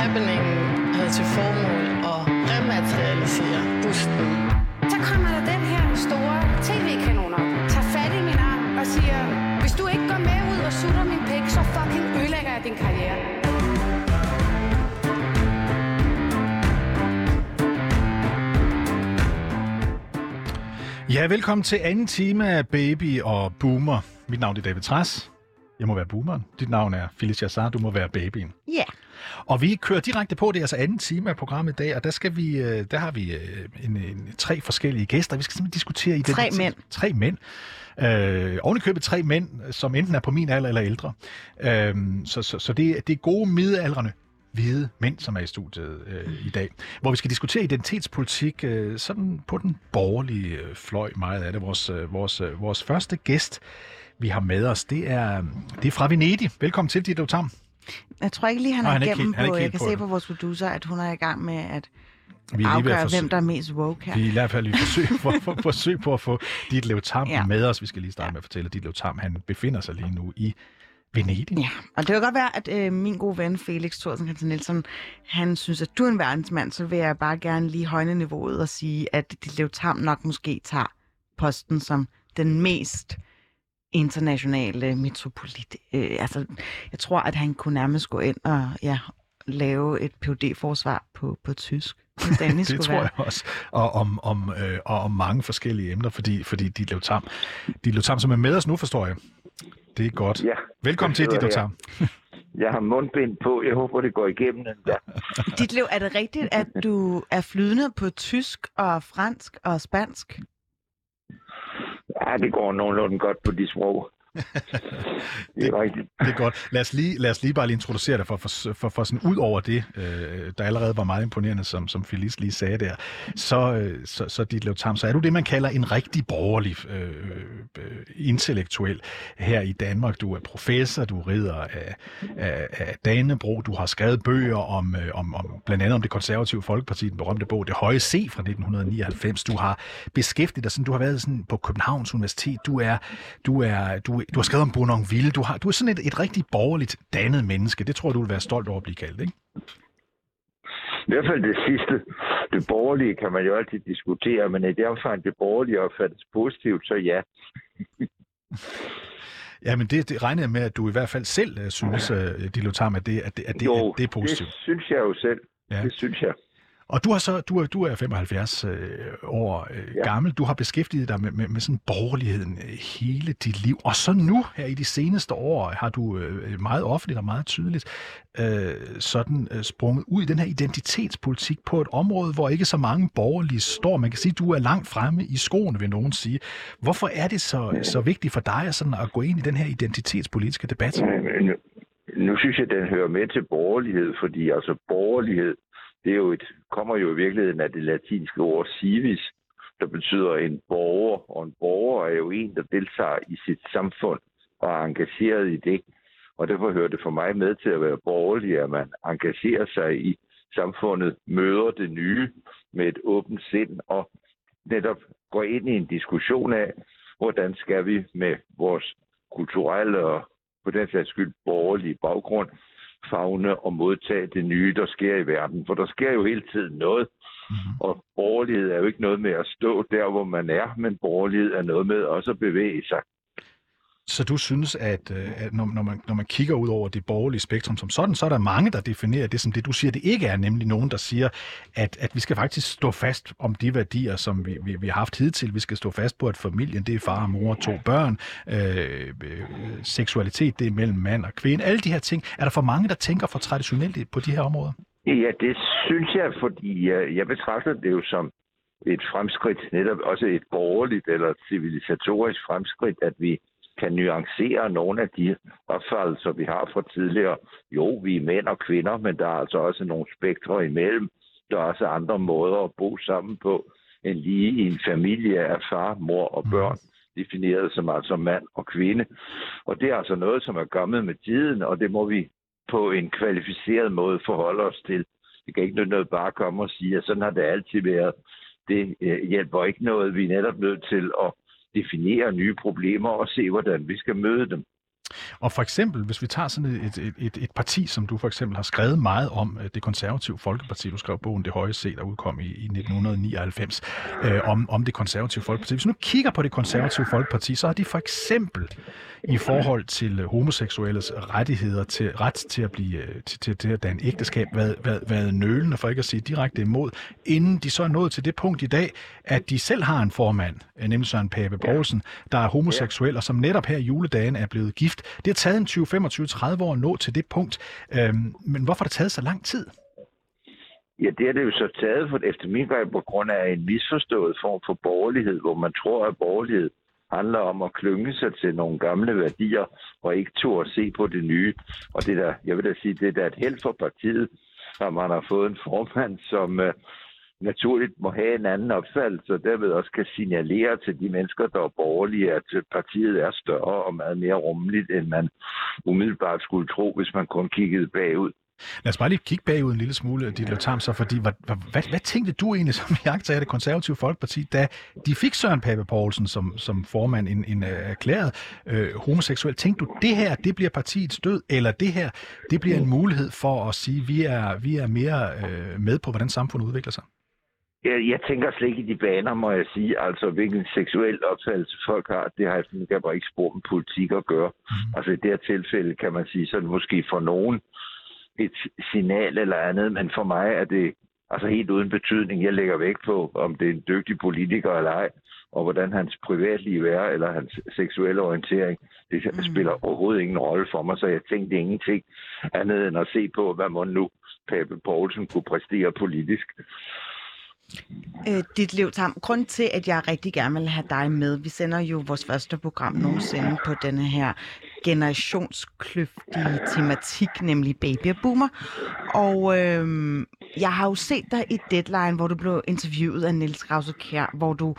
Happeningen havde til formål at rematerialisere busten. Så kommer der den her store tv-kanon op, tager fat i min arm og siger, hvis du ikke går med ud og sutter min pik, så fucking ødelægger jeg din karriere. Ja, velkommen til anden time af Baby og Boomer. Mit navn er David Træs. Jeg må være boomeren. Dit navn er Phyllis Jassar. Du må være babyen. Ja. Yeah. Og vi kører direkte på. Det er altså anden time af programmet i dag, og der, skal vi, øh, der har vi øh, en, en, tre forskellige gæster. Vi skal simpelthen diskutere i Tre mænd. Tre mænd. Øh, oven i købet tre mænd, som enten er på min alder eller ældre. Øh, så så, så det, det er gode midaldrende hvide mænd, som er i studiet øh, i dag, hvor vi skal diskutere identitetspolitik øh, sådan på den borgerlige øh, fløj meget af det. Vores, øh, vores, øh, vores første gæst, vi har med os, det er, det er fra Venedig. Velkommen til, Ditte Tam. Jeg tror ikke lige, han Nå, er han er igennem helt- på, jeg kan på se det. på vores producer, at hun er i gang med at Vi er afgøre, forsøge- hvem der er mest woke her. Vi er i hvert fald i forsøg, for, for, forsøg på at få Ditlev Tam ja. Med os. Vi skal lige starte med at fortælle, at Ditlev Tam han befinder sig lige nu i Venedig. Ja, og det kan godt være, at øh, min gode ven Felix Thorsen Hansen Nielsen, han synes, at du er en verdensmand, så vil jeg bare gerne lige højne niveauet og sige, at dit Tam nok måske tager posten som den mest internationale metropolit. Øh, altså, jeg tror, at han kunne nærmest gå ind og ja, lave et phd forsvar på, på tysk. det, tror være. jeg også. Og om, om, øh, og om mange forskellige emner, fordi, fordi Ditlev Tam, Ditlev Tam, som er med os nu, forstår jeg. Det er godt. Ja. Velkommen til, Ditlev her. Tam. Jeg har mundbind på. Jeg håber, det går igennem den der. Dit Lev, er det rigtigt, at du er flydende på tysk og fransk og spansk? Ja, det går nogenlunde godt på de sprog. Det er rigtigt. Det er godt. Lad os lige, lad os lige bare lige introducere dig for, for, for, for sådan ud over det, øh, der allerede var meget imponerende, som, som Felice lige sagde der. Så, øh, så, så Ditlev Tam, så er du det, man kalder en rigtig borgerlig øh, øh, intellektuel her i Danmark. Du er professor, du rider af, af, af Danebro, du har skrevet bøger om, øh, om, om blandt andet om det konservative Folkeparti, den berømte bog Det Høje C fra 1999. Du har beskæftiget dig sådan, du har været sådan på Københavns Universitet, du er, du er, du, du har skrevet om Bournonville, du, har, du er sådan et, et rigtig borgerligt dannet menneske. Det tror jeg, du vil være stolt over at blive kaldt, ikke? I hvert fald det sidste. Det borgerlige kan man jo altid diskutere, men i det omfang det borgerlige opfattes positivt, så ja. Ja, men det, det regner jeg med, at du i hvert fald selv uh, synes, uh, Ditlev Tam, at det, at det, at det, jo, at det er positivt. det synes jeg jo selv. Ja. Ja. Det synes jeg. Og du, har så, du, er, du er 75 øh, år øh, ja. Gammel. Du har beskæftiget dig med, med, med sådan borgerligheden øh, hele dit liv. Og så nu, her i de seneste år, har du øh, meget offentligt og meget tydeligt øh, sådan øh, sprunget ud i den her identitetspolitik på et område, hvor ikke så mange borgerlige står. Man kan sige, at du er langt fremme i skoene, vil nogen sige. Hvorfor er det så, så vigtigt for dig at, sådan, at gå ind i den her identitetspolitiske debat? Men nu synes jeg, den hører med til borgerlighed, fordi altså borgerlighed, det er jo et, kommer jo i virkeligheden af det latinske ord civis, der betyder en borger, og en borger er jo en, der deltager i sit samfund og er engageret i det. Og derfor hører det for mig med til at være borgerlig, at man engagerer sig i samfundet, møder det nye med et åbent sind og netop går ind i en diskussion af, hvordan skal vi med vores kulturelle og på den sags skyld borgerlige baggrund fagne og modtage det nye, der sker i verden. For der sker jo hele tiden noget, Mhm. og borgerlighed er jo ikke noget med at stå der, hvor man er, men borgerlighed er noget med også at bevæge sig. Så du synes, at, øh, at når, når, man, når man kigger ud over det borgerlige spektrum som sådan, så er der mange, der definerer det som det, du siger, det ikke er, nemlig nogen, der siger, at, at vi skal faktisk stå fast om de værdier, som vi, vi, vi har haft hidtil. Vi skal stå fast på, at familien, det er far og mor og to børn. Øh, øh, seksualitet, det er mellem mand og kvinde. Alle de her ting. Er der for mange, der tænker for traditionelt på de her områder? Ja, det synes jeg, fordi jeg, betragter det jo som et fremskridt, netop også et borgerligt eller civilisatorisk fremskridt, at vi kan nuancere nogle af de opfattelser, vi har fra tidligere. Jo, vi er mænd og kvinder, men der er altså også nogle spektre imellem. Der er også andre måder at bo sammen på, end lige i en familie af far, mor og børn, defineret som altså mand og kvinde. Og det er altså noget, som er kommet med tiden, og det må vi på en kvalificeret måde forholde os til. Det kan ikke nytte noget bare komme og sige, at sådan har det altid været. Det øh, hjælper ikke noget. Vi er netop nødt til at definere nye problemer og se, hvordan vi skal møde dem. Og for eksempel, hvis vi tager sådan et, et, et, et parti, som du for eksempel har skrevet meget om, øh, det konservative Folkeparti, du skrev bogen Det Høje C, der udkom i, i 1999, øh, om, om det konservative Folkeparti. Hvis du nu kigger på det konservative Folkeparti, så har de for eksempel i forhold til øh, homoseksuelles rettigheder, til ret til at blive øh, til, til, til at danne ægteskab, været, været, været nølende, for ikke at sige direkte imod, inden de så er nået til det punkt i dag, at de selv har en formand, nemlig Søren Pape Poulsen, der er homoseksuel, og som netop her i juledagen er blevet gift. Det har taget en 20, 25, 30 år at nå til det punkt. Øhm, men hvorfor har det taget så lang tid? Ja, det er det jo så taget for, efter min vej på grund af en misforstået form for borgerlighed, hvor man tror, at borgerlighed handler om at klynge sig til nogle gamle værdier, og ikke turde at se på det nye. Og det der, jeg vil da sige, det er da et held for partiet, at man har fået en formand, som øh, naturligt må have en anden opfattelse, og derved også kan signalere til de mennesker, der er borgerlige, at partiet er større og meget mere rummeligt, end man umiddelbart skulle tro, hvis man kun kiggede bagud. Lad os bare lige kigge bagud en lille smule, dit Tam, så fordi, hvad, hvad, hvad tænkte du egentlig som jagttager det konservative folkeparti, da de fik Søren Pape Poulsen som, som formand, en, en øh, erklæret øh, homoseksuel? Tænkte du, det her, det bliver partiets død, eller det her, det bliver en mulighed for at sige, vi er, vi er mere øh, med på, hvordan samfundet udvikler sig? Jeg, jeg tænker slet ikke i de baner, må jeg sige. Altså, hvilken seksuel opfattelse folk har, det har jeg bare ikke spor med politik at gøre. Mm. Altså, i det her tilfælde kan man sige, så det måske for nogen et signal eller andet, men for mig er det altså helt uden betydning. Jeg lægger vægt på, om det er en dygtig politiker eller ej, og hvordan hans privatliv er, eller hans seksuelle orientering. Det mm. spiller overhovedet ingen rolle for mig, så jeg tænkte ingenting andet end at se på, hvad man nu Pape Poulsen kunne præstere politisk øh, dit liv, Tam. Grund til, at jeg rigtig gerne vil have dig med, vi sender jo vores første program nogensinde på denne her generationskløftige tematik, nemlig baby og boomer. Og øh, jeg har jo set dig i Deadline, hvor du blev interviewet af Niels Krause Kjær, hvor du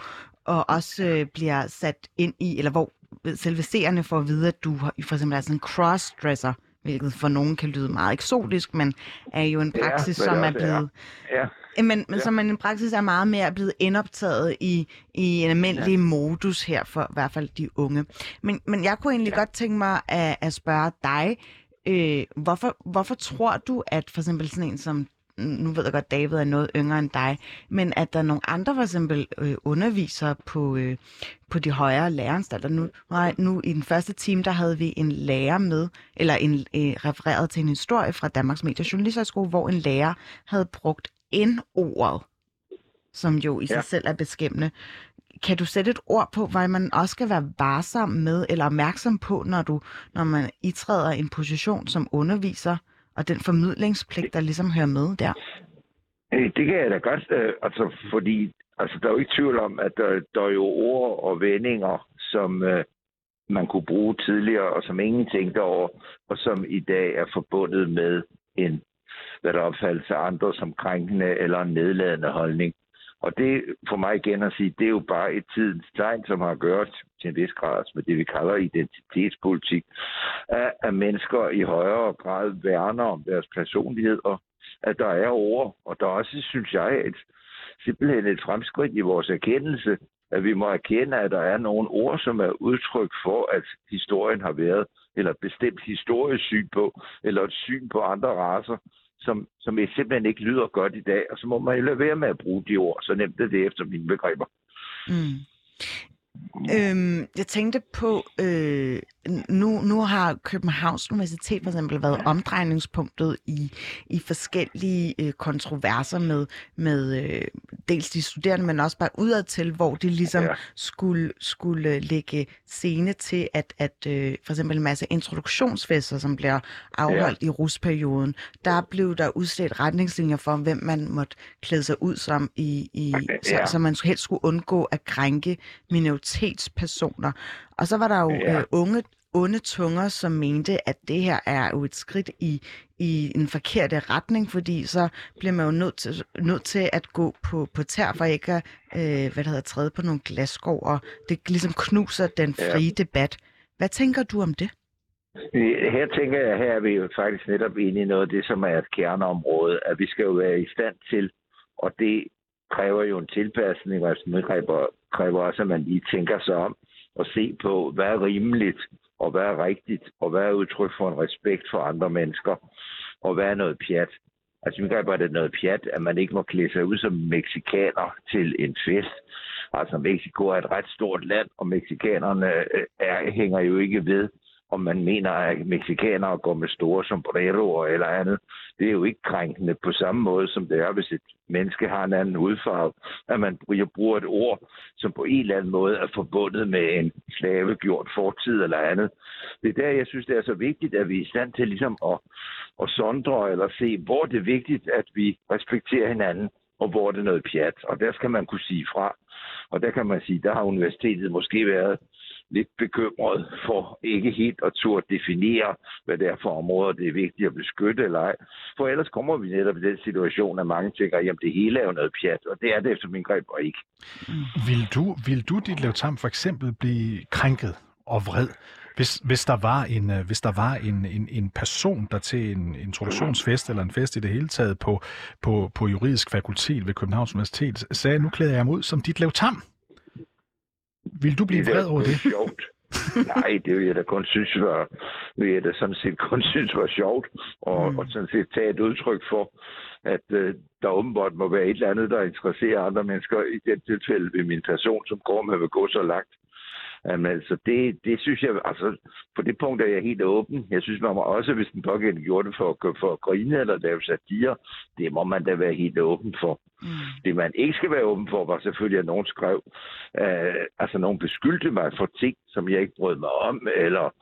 og også øh, bliver sat ind i, eller hvor selve seerne får at vide, at du for eksempel er sådan en crossdresser, hvilket for nogen kan lyde meget eksotisk, men er jo en praksis, ja, som er blevet... Ja. Men, men ja. som en praksis er meget mere blevet indoptaget i, i en almindelig ja. modus her, for i hvert fald de unge. Men, men jeg kunne egentlig ja. godt tænke mig at, at spørge dig, øh, hvorfor, hvorfor tror du, at for eksempel sådan en som nu ved jeg godt, David er noget yngre end dig, men at der er nogle andre, for eksempel øh, undervisere på, øh, på de højere læreanstalter. Nu, nu i den første time, der havde vi en lærer med, eller en øh, refereret til en historie fra Danmarks Medie Journalisterskole, hvor en lærer havde brugt N-ordet, som jo i ja. sig selv er beskæmmende. Kan du sætte et ord på, hvad man også skal være varsom med, eller opmærksom på, når, du, når man itræder en position som underviser, og den formidlingspligt, der ligesom hører med der? Det kan jeg da godt, øh, altså, fordi altså, der er jo ikke tvivl om, at der, der er jo ord og vendinger, som øh, man kunne bruge tidligere, og som ingen tænkte over, og som i dag er forbundet med en hvad der opfattes af andre som krænkende eller en nedladende holdning. Og det for mig igen at sige, det er jo bare et tidens tegn, som har gjort til en vis grad med det, vi kalder identitetspolitik, at, at mennesker i højere grad værner om deres personlighed, og at der er ord, og der er også, synes jeg, et, simpelthen et fremskridt i vores erkendelse, at vi må erkende, at der er nogle ord, som er udtryk for, at historien har været, eller bestemt historisk syn på, eller et syn på andre raser, som, som simpelthen ikke lyder godt i dag, og så må man jo lade være med at bruge de ord. Så nemt er det efter mine begreber. Mm. Øhm, jeg tænkte på, øh, nu, nu har Københavns Universitet for eksempel været omdrejningspunktet i, i forskellige øh, kontroverser med, med øh, dels de studerende, men også bare udad til, hvor de ligesom ja. skulle, skulle lægge scene til, at, at øh, for eksempel en masse introduktionsfester, som bliver afholdt ja. i rusperioden, der blev der udstedt retningslinjer for, hvem man måtte klæde sig ud som, i, i, ja. så, så man helst skulle undgå at krænke minoritetspersoner. Og så var der jo ja. øh, unge onde tunger, som mente, at det her er jo et skridt i, i en forkerte retning, fordi så bliver man jo nødt til, nødt til at gå på, på tær for ikke at øh, hvad det hedder, træde på nogle glasskår, og det ligesom knuser den frie ja. debat. Hvad tænker du om det? Her tænker jeg, her er vi jo faktisk netop inde i noget af det, som er et kerneområde, at vi skal jo være i stand til, og det kræver jo en tilpasning, og det kræver, kræver også, at man lige tænker sig om og se på, hvad er rimeligt, og hvad er rigtigt, og hvad er udtryk for en respekt for andre mennesker, og hvad er noget pjat. Altså, vi kan bare, det noget pjat, at man ikke må klæde sig ud som mexikaner til en fest. Altså, Mexico er et ret stort land, og mexikanerne øh, er, hænger jo ikke ved, om man mener, at mexikanere går med store sombreroer eller andet. Det er jo ikke krænkende på samme måde, som det er, hvis et menneske har en anden udfarve, at man bruger et ord, som på en eller anden måde er forbundet med en slavegjort fortid eller andet. Det er der, jeg synes, det er så vigtigt, at vi er i stand til ligesom at, at sondre eller se, hvor det er vigtigt, at vi respekterer hinanden, og hvor det er noget pjat. Og der skal man kunne sige fra. Og der kan man sige, der har universitetet måske været lidt bekymret for ikke helt at turde definere, hvad det er for områder, det er vigtigt at beskytte eller ej. For ellers kommer vi netop i den situation, at mange tænker, at det hele er jo noget pjat, og det er det efter min greb og ikke. Vil du, vil du dit lavtam for eksempel blive krænket og vred, hvis, hvis der var en, øh, hvis der var en, en, en person, der til en introduktionsfest eller en fest i det hele taget på, på, på juridisk fakultet ved Københavns Universitet, sagde, nu klæder jeg mig ud som dit Levtam. Vil du blive Det vred over kun det? sjovt. Nej, det vil jeg da kun synes var, vil jeg da sådan set kun synes var sjovt, og, mm. og sådan set tage et udtryk for, at øh, der åbenbart må være et eller andet, der interesserer andre mennesker, i det tilfælde ved min person, som går med at gå så langt. Jamen, altså, det, det synes jeg, altså, på det punkt er jeg helt åben. Jeg synes, man må også, hvis den pågældende gjorde det for, for at grine eller lave satire, det må man da være helt åben for. Mm. Det, man ikke skal være åben for, var selvfølgelig, at nogen skrev, øh, altså nogen beskyldte mig for ting, som jeg ikke brød mig om, eller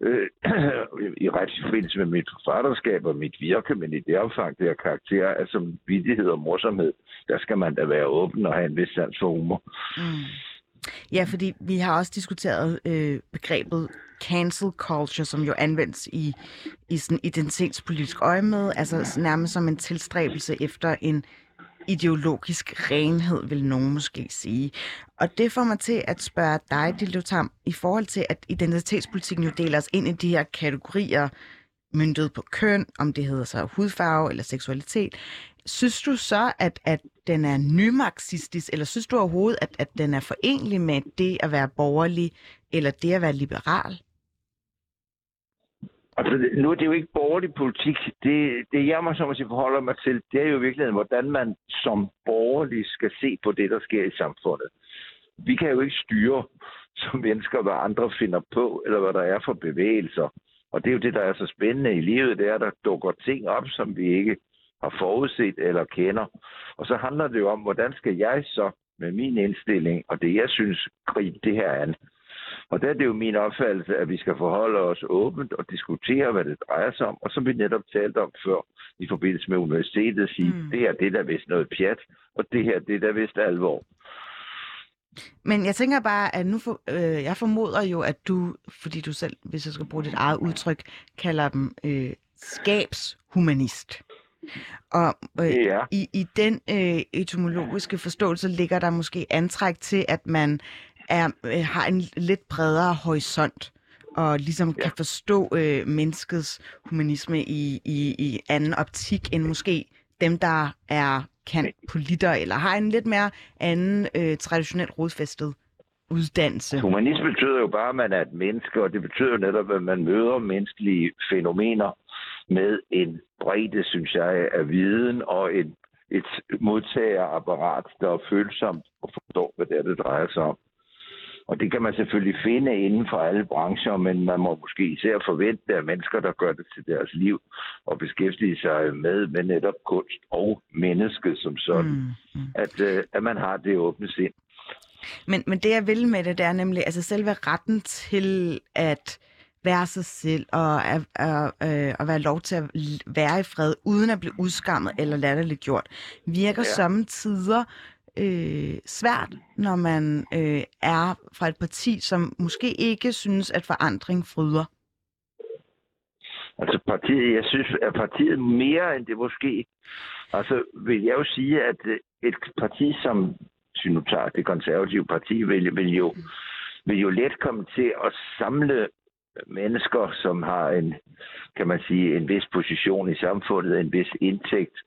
øh, i ret i forbindelse med mit forfatterskab og mit virke, men i det omfang, det er karakter af som vidighed og morsomhed, der skal man da være åben og have en vis sans for humor. Mm. Ja, fordi vi har også diskuteret øh, begrebet cancel culture, som jo anvendes i, i sådan identitetspolitisk øje med, altså nærmest som en tilstræbelse efter en ideologisk renhed, vil nogen måske sige. Og det får mig til at spørge dig, Dildotam, i forhold til, at identitetspolitikken jo deler os ind i de her kategorier, myndet på køn, om det hedder så hudfarve eller seksualitet. Synes du så, at, at den er nymarxistisk, eller synes du overhovedet, at, at den er forenlig med det at være borgerlig, eller det at være liberal? Altså, det- nu er det jo ikke borgerlig politik. Det, det jeg mig som at sige, forholder mig til, det er jo i virkeligheden, hvordan man som borgerlig skal se på det, der sker i samfundet. Vi kan jo ikke styre som mennesker, hvad andre finder på, eller hvad der er for bevægelser. Og det er jo det, der er så spændende i livet, det er, at der dukker ting op, som vi ikke har forudset eller kender. Og så handler det jo om, hvordan skal jeg så med min indstilling og det, jeg synes, gribe det her an. Og der er det jo min opfattelse, at vi skal forholde os åbent og diskutere, hvad det drejer sig om. Og som vi netop talte om før i forbindelse med universitetet, sige, mm. det her det er da vist noget pjat, og det her det er da vist alvor. Men jeg tænker bare, at nu for, øh, jeg formoder jo, at du, fordi du selv, hvis jeg skal bruge dit eget udtryk, kalder dem øh, skabshumanist. Og øh, Ja. i, i den øh, etymologiske forståelse ligger der måske antræk til, at man er, øh, har en lidt bredere horisont og ligesom ja. kan forstå øh, menneskets humanisme i, i, i anden optik end måske dem, der er kan politter eller har en lidt mere anden øh, traditionelt rodfæstet uddannelse. Humanisme betyder jo bare, at man er et menneske, og det betyder jo netop, at man møder menneskelige fænomener med en bredde, synes jeg, af viden og et, et modtagerapparat, der er følsomt og forstår, hvad det er, det drejer sig om. Og det kan man selvfølgelig finde inden for alle brancher, men man må måske især forvente af mennesker, der gør det til deres liv og beskæftiger sig med, med netop kunst og mennesket som sådan, Mm, mm. at, øh, at man har det åbne sind. Men, men det jeg vil med det, det er nemlig altså selve retten til at være sig selv og at, at, at, at være lov til at være i fred, uden at blive udskammet eller latterligt gjort, virker ja. Samtidig øh, svært, når man øh, er fra et parti, som måske ikke synes, at forandring fryder. Altså partiet, jeg synes, at partiet mere end det måske, altså vil jeg jo sige, at øh, et parti som, hvis vi nu tager det konservative parti, vil, vil, jo, vil jo let komme til at samle mennesker, som har en, kan man sige, en vis position i samfundet, en vis indtægt,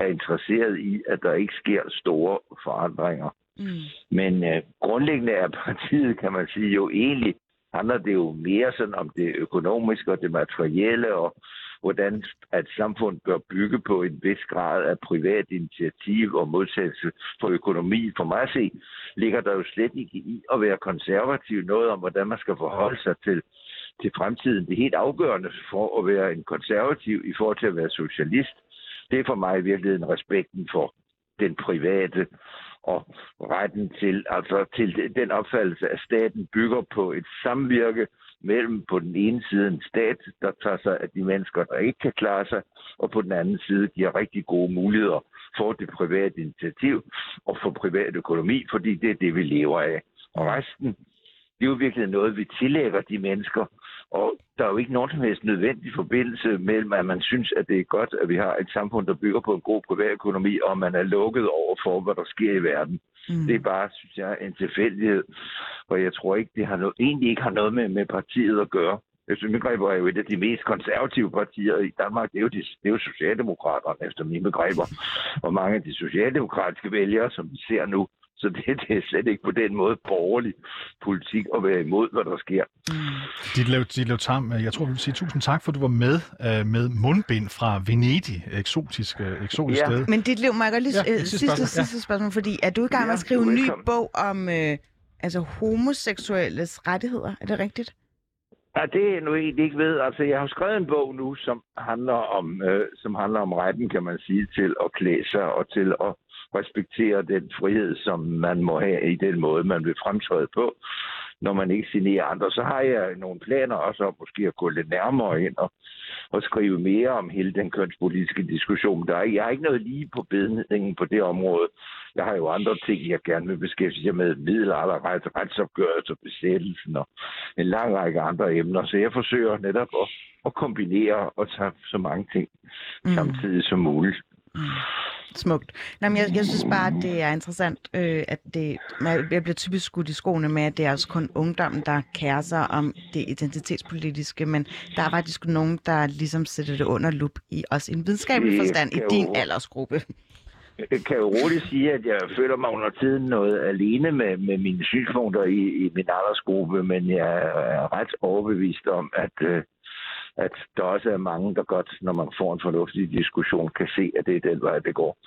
er interesseret i, at der ikke sker store forandringer. Mm. Men øh, grundlæggende er partiet, kan man sige, jo egentlig handler det jo mere sådan om det økonomiske og det materielle, og hvordan at samfund bør bygge på en vis grad af privat initiativ og modsættelse for økonomi. For mig at se, ligger der jo slet ikke i at være konservativ noget om, hvordan man skal forholde sig til, til fremtiden. Det er helt afgørende for at være en konservativ i forhold til at være socialist. Det er for mig i virkeligheden respekten for den private og retten til, altså til den opfattelse, at staten bygger på et samvirke mellem på den ene side en stat, der tager sig af de mennesker, der ikke kan klare sig, og på den anden side giver rigtig gode muligheder for det private initiativ og for privat økonomi, fordi det er det, vi lever af. Og resten, det er jo virkelig noget, vi tillægger de mennesker, og der er jo ikke nogen som helst nødvendig forbindelse mellem, at man synes, at det er godt, at vi har et samfund, der bygger på en god privatøkonomi, og man er lukket over for, hvad der sker i verden. Mm. Det er bare, synes jeg, en tilfældighed, og jeg tror ikke, det har noget, egentlig ikke har noget med, med partiet at gøre. Jeg synes, begreber er jo et af de mest konservative partier i Danmark. Det er jo, de, det er jo Socialdemokraterne, efter mine begreber. Og mange af de socialdemokratiske vælgere, som vi ser nu, så det, det er slet ikke på den måde borgerlig politik at være imod, hvad der sker. Mm. Dit Lev Tam, jeg tror, vi vil sige tusind tak, for du var med uh, med mundbind fra Venedig, eksotisk, uh, eksotisk ja. sted. Men dit liv, Mark, lige ja, uh, sidste, spørgsmål. sidste spørgsmål, fordi er du i gang med ja, at skrive en ny bog om uh, altså homoseksuelles rettigheder? Er det rigtigt? Ja, det er nu egentlig ikke ved. Altså, jeg har skrevet en bog nu, som handler om, øh, som handler om retten, kan man sige, til at klæde sig og til at respektere den frihed, som man må have i den måde, man vil fremtræde på, når man ikke signerer andre. Så har jeg nogle planer også om måske at gå lidt nærmere ind og, og skrive mere om hele den kønspolitiske diskussion. Der er, jeg har ikke noget lige på bedningen på det område. Jeg har jo andre ting, jeg gerne vil beskæftige med. Middelalder, retsopgørelse, besættelsen og en lang række andre emner. Så jeg forsøger netop at, at kombinere og tage så mange ting mm. samtidig som muligt. Smukt. Nej, men jeg, jeg synes bare, at det er interessant, øh, at det, jeg bliver typisk skudt i skoene med, at det er også kun ungdommen, der kærer sig om det identitetspolitiske, men der er faktisk nogen, der ligesom sætter det under lup i også en videnskabelig forstand i din aldersgruppe. Jeg kan jo roligt sige, at jeg føler mig under tiden noget alene med, med mine synspunkter i, i min aldersgruppe, men jeg er ret overbevist om, at øh, at der også er mange, der godt, når man får en fornuftig diskussion, kan se, at det er den vej, det går.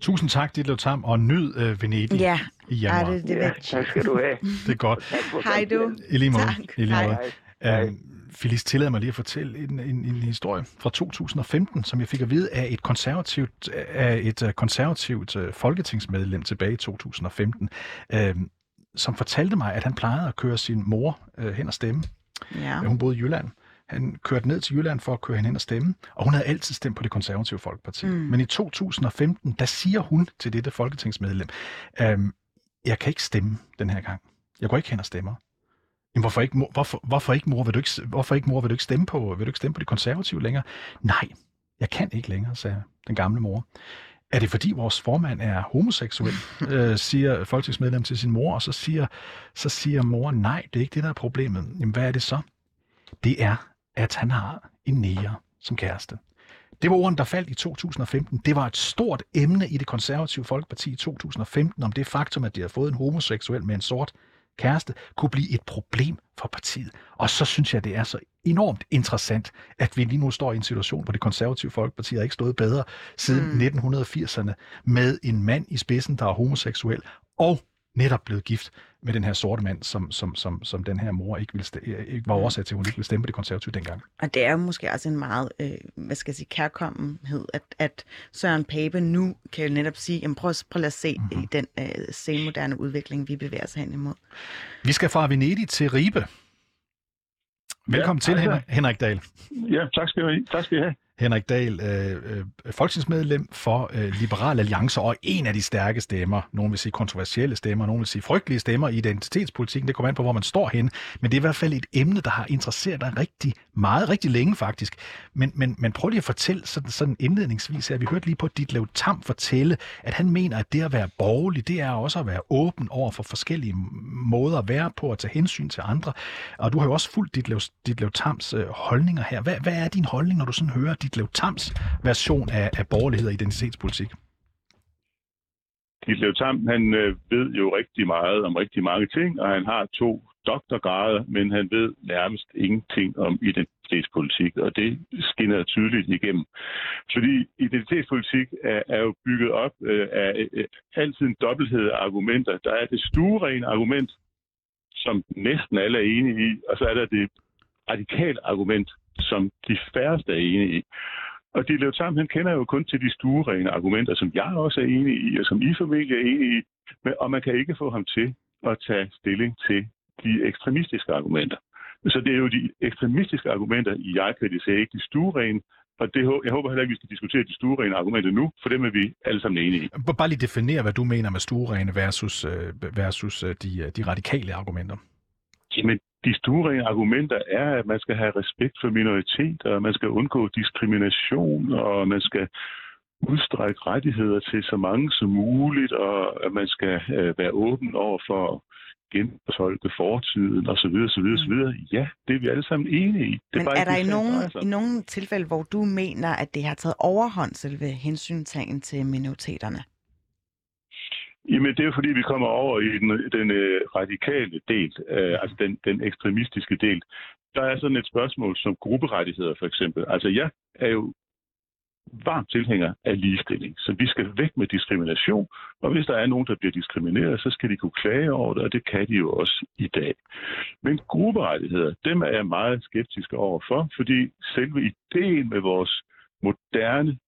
Tusind tak, Ditlev Tam, og nyd uh, Venedig ja. i januar. Ja, det, det ja, tak skal du have. det er godt. Hej du. I lige måde. Tak. I lige måde. Hej. Hej. Uh, Felice, tillader mig lige at fortælle en, en, en historie fra 2015, som jeg fik at vide af et konservativt, af et uh, konservativt uh, folketingsmedlem tilbage i 2015, uh, som fortalte mig, at han plejede at køre sin mor uh, hen og stemme. Ja. Hun boede i Jylland. Han kørte ned til Jylland for at køre hende hen og stemme, og hun havde altid stemt på det konservative folkeparti. Mm. Men i 2015, der siger hun til dette folketingsmedlem, øhm, jeg kan ikke stemme den her gang. Jeg går ikke hen og stemmer. Jamen, hvorfor ikke, mor? Hvorfor, hvorfor ikke, mor? Vil du ikke, hvorfor ikke, mor? Vil du ikke stemme på, vil du ikke stemme på de konservative længere? Nej, jeg kan ikke længere, sagde den gamle mor. Er det fordi vores formand er homoseksuel, øh, siger folketingsmedlem til sin mor, og så siger, så siger mor, nej, det er ikke det, der er problemet. Jamen, hvad er det så? Det er, at han har en nære som kæreste. Det var orden, der faldt i 2015. Det var et stort emne i det konservative Folkeparti i 2015 om det faktum, at de har fået en homoseksuel med en sort kæreste, kunne blive et problem for partiet. Og så synes jeg, det er så enormt interessant, at vi lige nu står i en situation, hvor det konservative Folkeparti har ikke stået bedre siden mm. 1980'erne med en mand i spidsen, der er homoseksuel, og netop blevet gift med den her sorte mand, som, som, som, som den her mor ikke, ville stemme, ikke var årsag til, at hun ikke ville stemme på det konservative dengang. Og det er jo måske også en meget, øh, hvad skal jeg sige, kærkommenhed, at, at Søren Pape nu kan jo netop sige, jamen prøv, prøv at se mm-hmm. i den øh, senmoderne udvikling, vi bevæger os hen imod. Vi skal fra Venedig til Ribe. Velkommen ja, til, Henrik, Henrik Dahl. Ja, tak skal I have. Tak skal I have. Henrik Dahl, øh, øh, folketingsmedlem for øh, Liberal Alliance, og en af de stærke stemmer, nogen vil sige kontroversielle stemmer, nogen vil sige frygtelige stemmer i identitetspolitikken, det kommer an på, hvor man står hen, men det er i hvert fald et emne, der har interesseret dig rigtig meget, rigtig længe faktisk. Men, men, men prøv lige at fortælle sådan, sådan indledningsvis, her, vi hørte lige på dit Lev Tam fortælle, at han mener, at det at være borgerlig, det er også at være åben over for forskellige måder at være på, at tage hensyn til andre. Og du har jo også fulgt dit Lev, dit Lev Tams øh, holdninger her. Hvad, hvad er din holdning, når du sådan hører Ditlev Tams version af, af borgerlighed og identitetspolitik? Ditlev Tam, han øh, ved jo rigtig meget om rigtig mange ting, og han har to doktorgrader, men han ved nærmest ingenting om identitetspolitik, og det skinner tydeligt igennem. Fordi identitetspolitik er, er jo bygget op øh, af øh, altid en dobbelthed af argumenter. Der er det stuerene argument, som næsten alle er enige i, og så er der det radikale argument, som de færreste er enige i. Og de lavet sammen, han kender jo kun til de stuerene argumenter, som jeg også er enig i, og som I familie er enige i. Men, og man kan ikke få ham til at tage stilling til de ekstremistiske argumenter. Så det er jo de ekstremistiske argumenter, jeg kritiserer, ikke de stuerene. Og det, jeg håber heller ikke, vi skal diskutere de stuerene argumenter nu, for dem er vi alle sammen enige i. Bare lige definere, hvad du mener med stuerene versus, øh, versus øh, de, de radikale argumenter. Jamen, de store argumenter er, at man skal have respekt for minoriteter, man skal undgå diskrimination, og man skal udstrække rettigheder til så mange som muligt, og at man skal øh, være åben over for at genfortolke fortiden osv. osv., osv. Ja, det er vi alle sammen enige i. Det Men er, bare er der i nogle, i nogle tilfælde, hvor du mener, at det har taget overhånd selve hensyntagen til minoriteterne? Jamen, det er jo fordi, vi kommer over i den, den øh, radikale del, øh, altså den, den ekstremistiske del. Der er sådan et spørgsmål som grupperettigheder, for eksempel. Altså, jeg er jo varmt tilhænger af ligestilling. Så vi skal væk med diskrimination, og hvis der er nogen, der bliver diskrimineret, så skal de kunne klage over det, og det kan de jo også i dag. Men grupperettigheder, dem er jeg meget skeptisk overfor, fordi selve ideen med vores moderne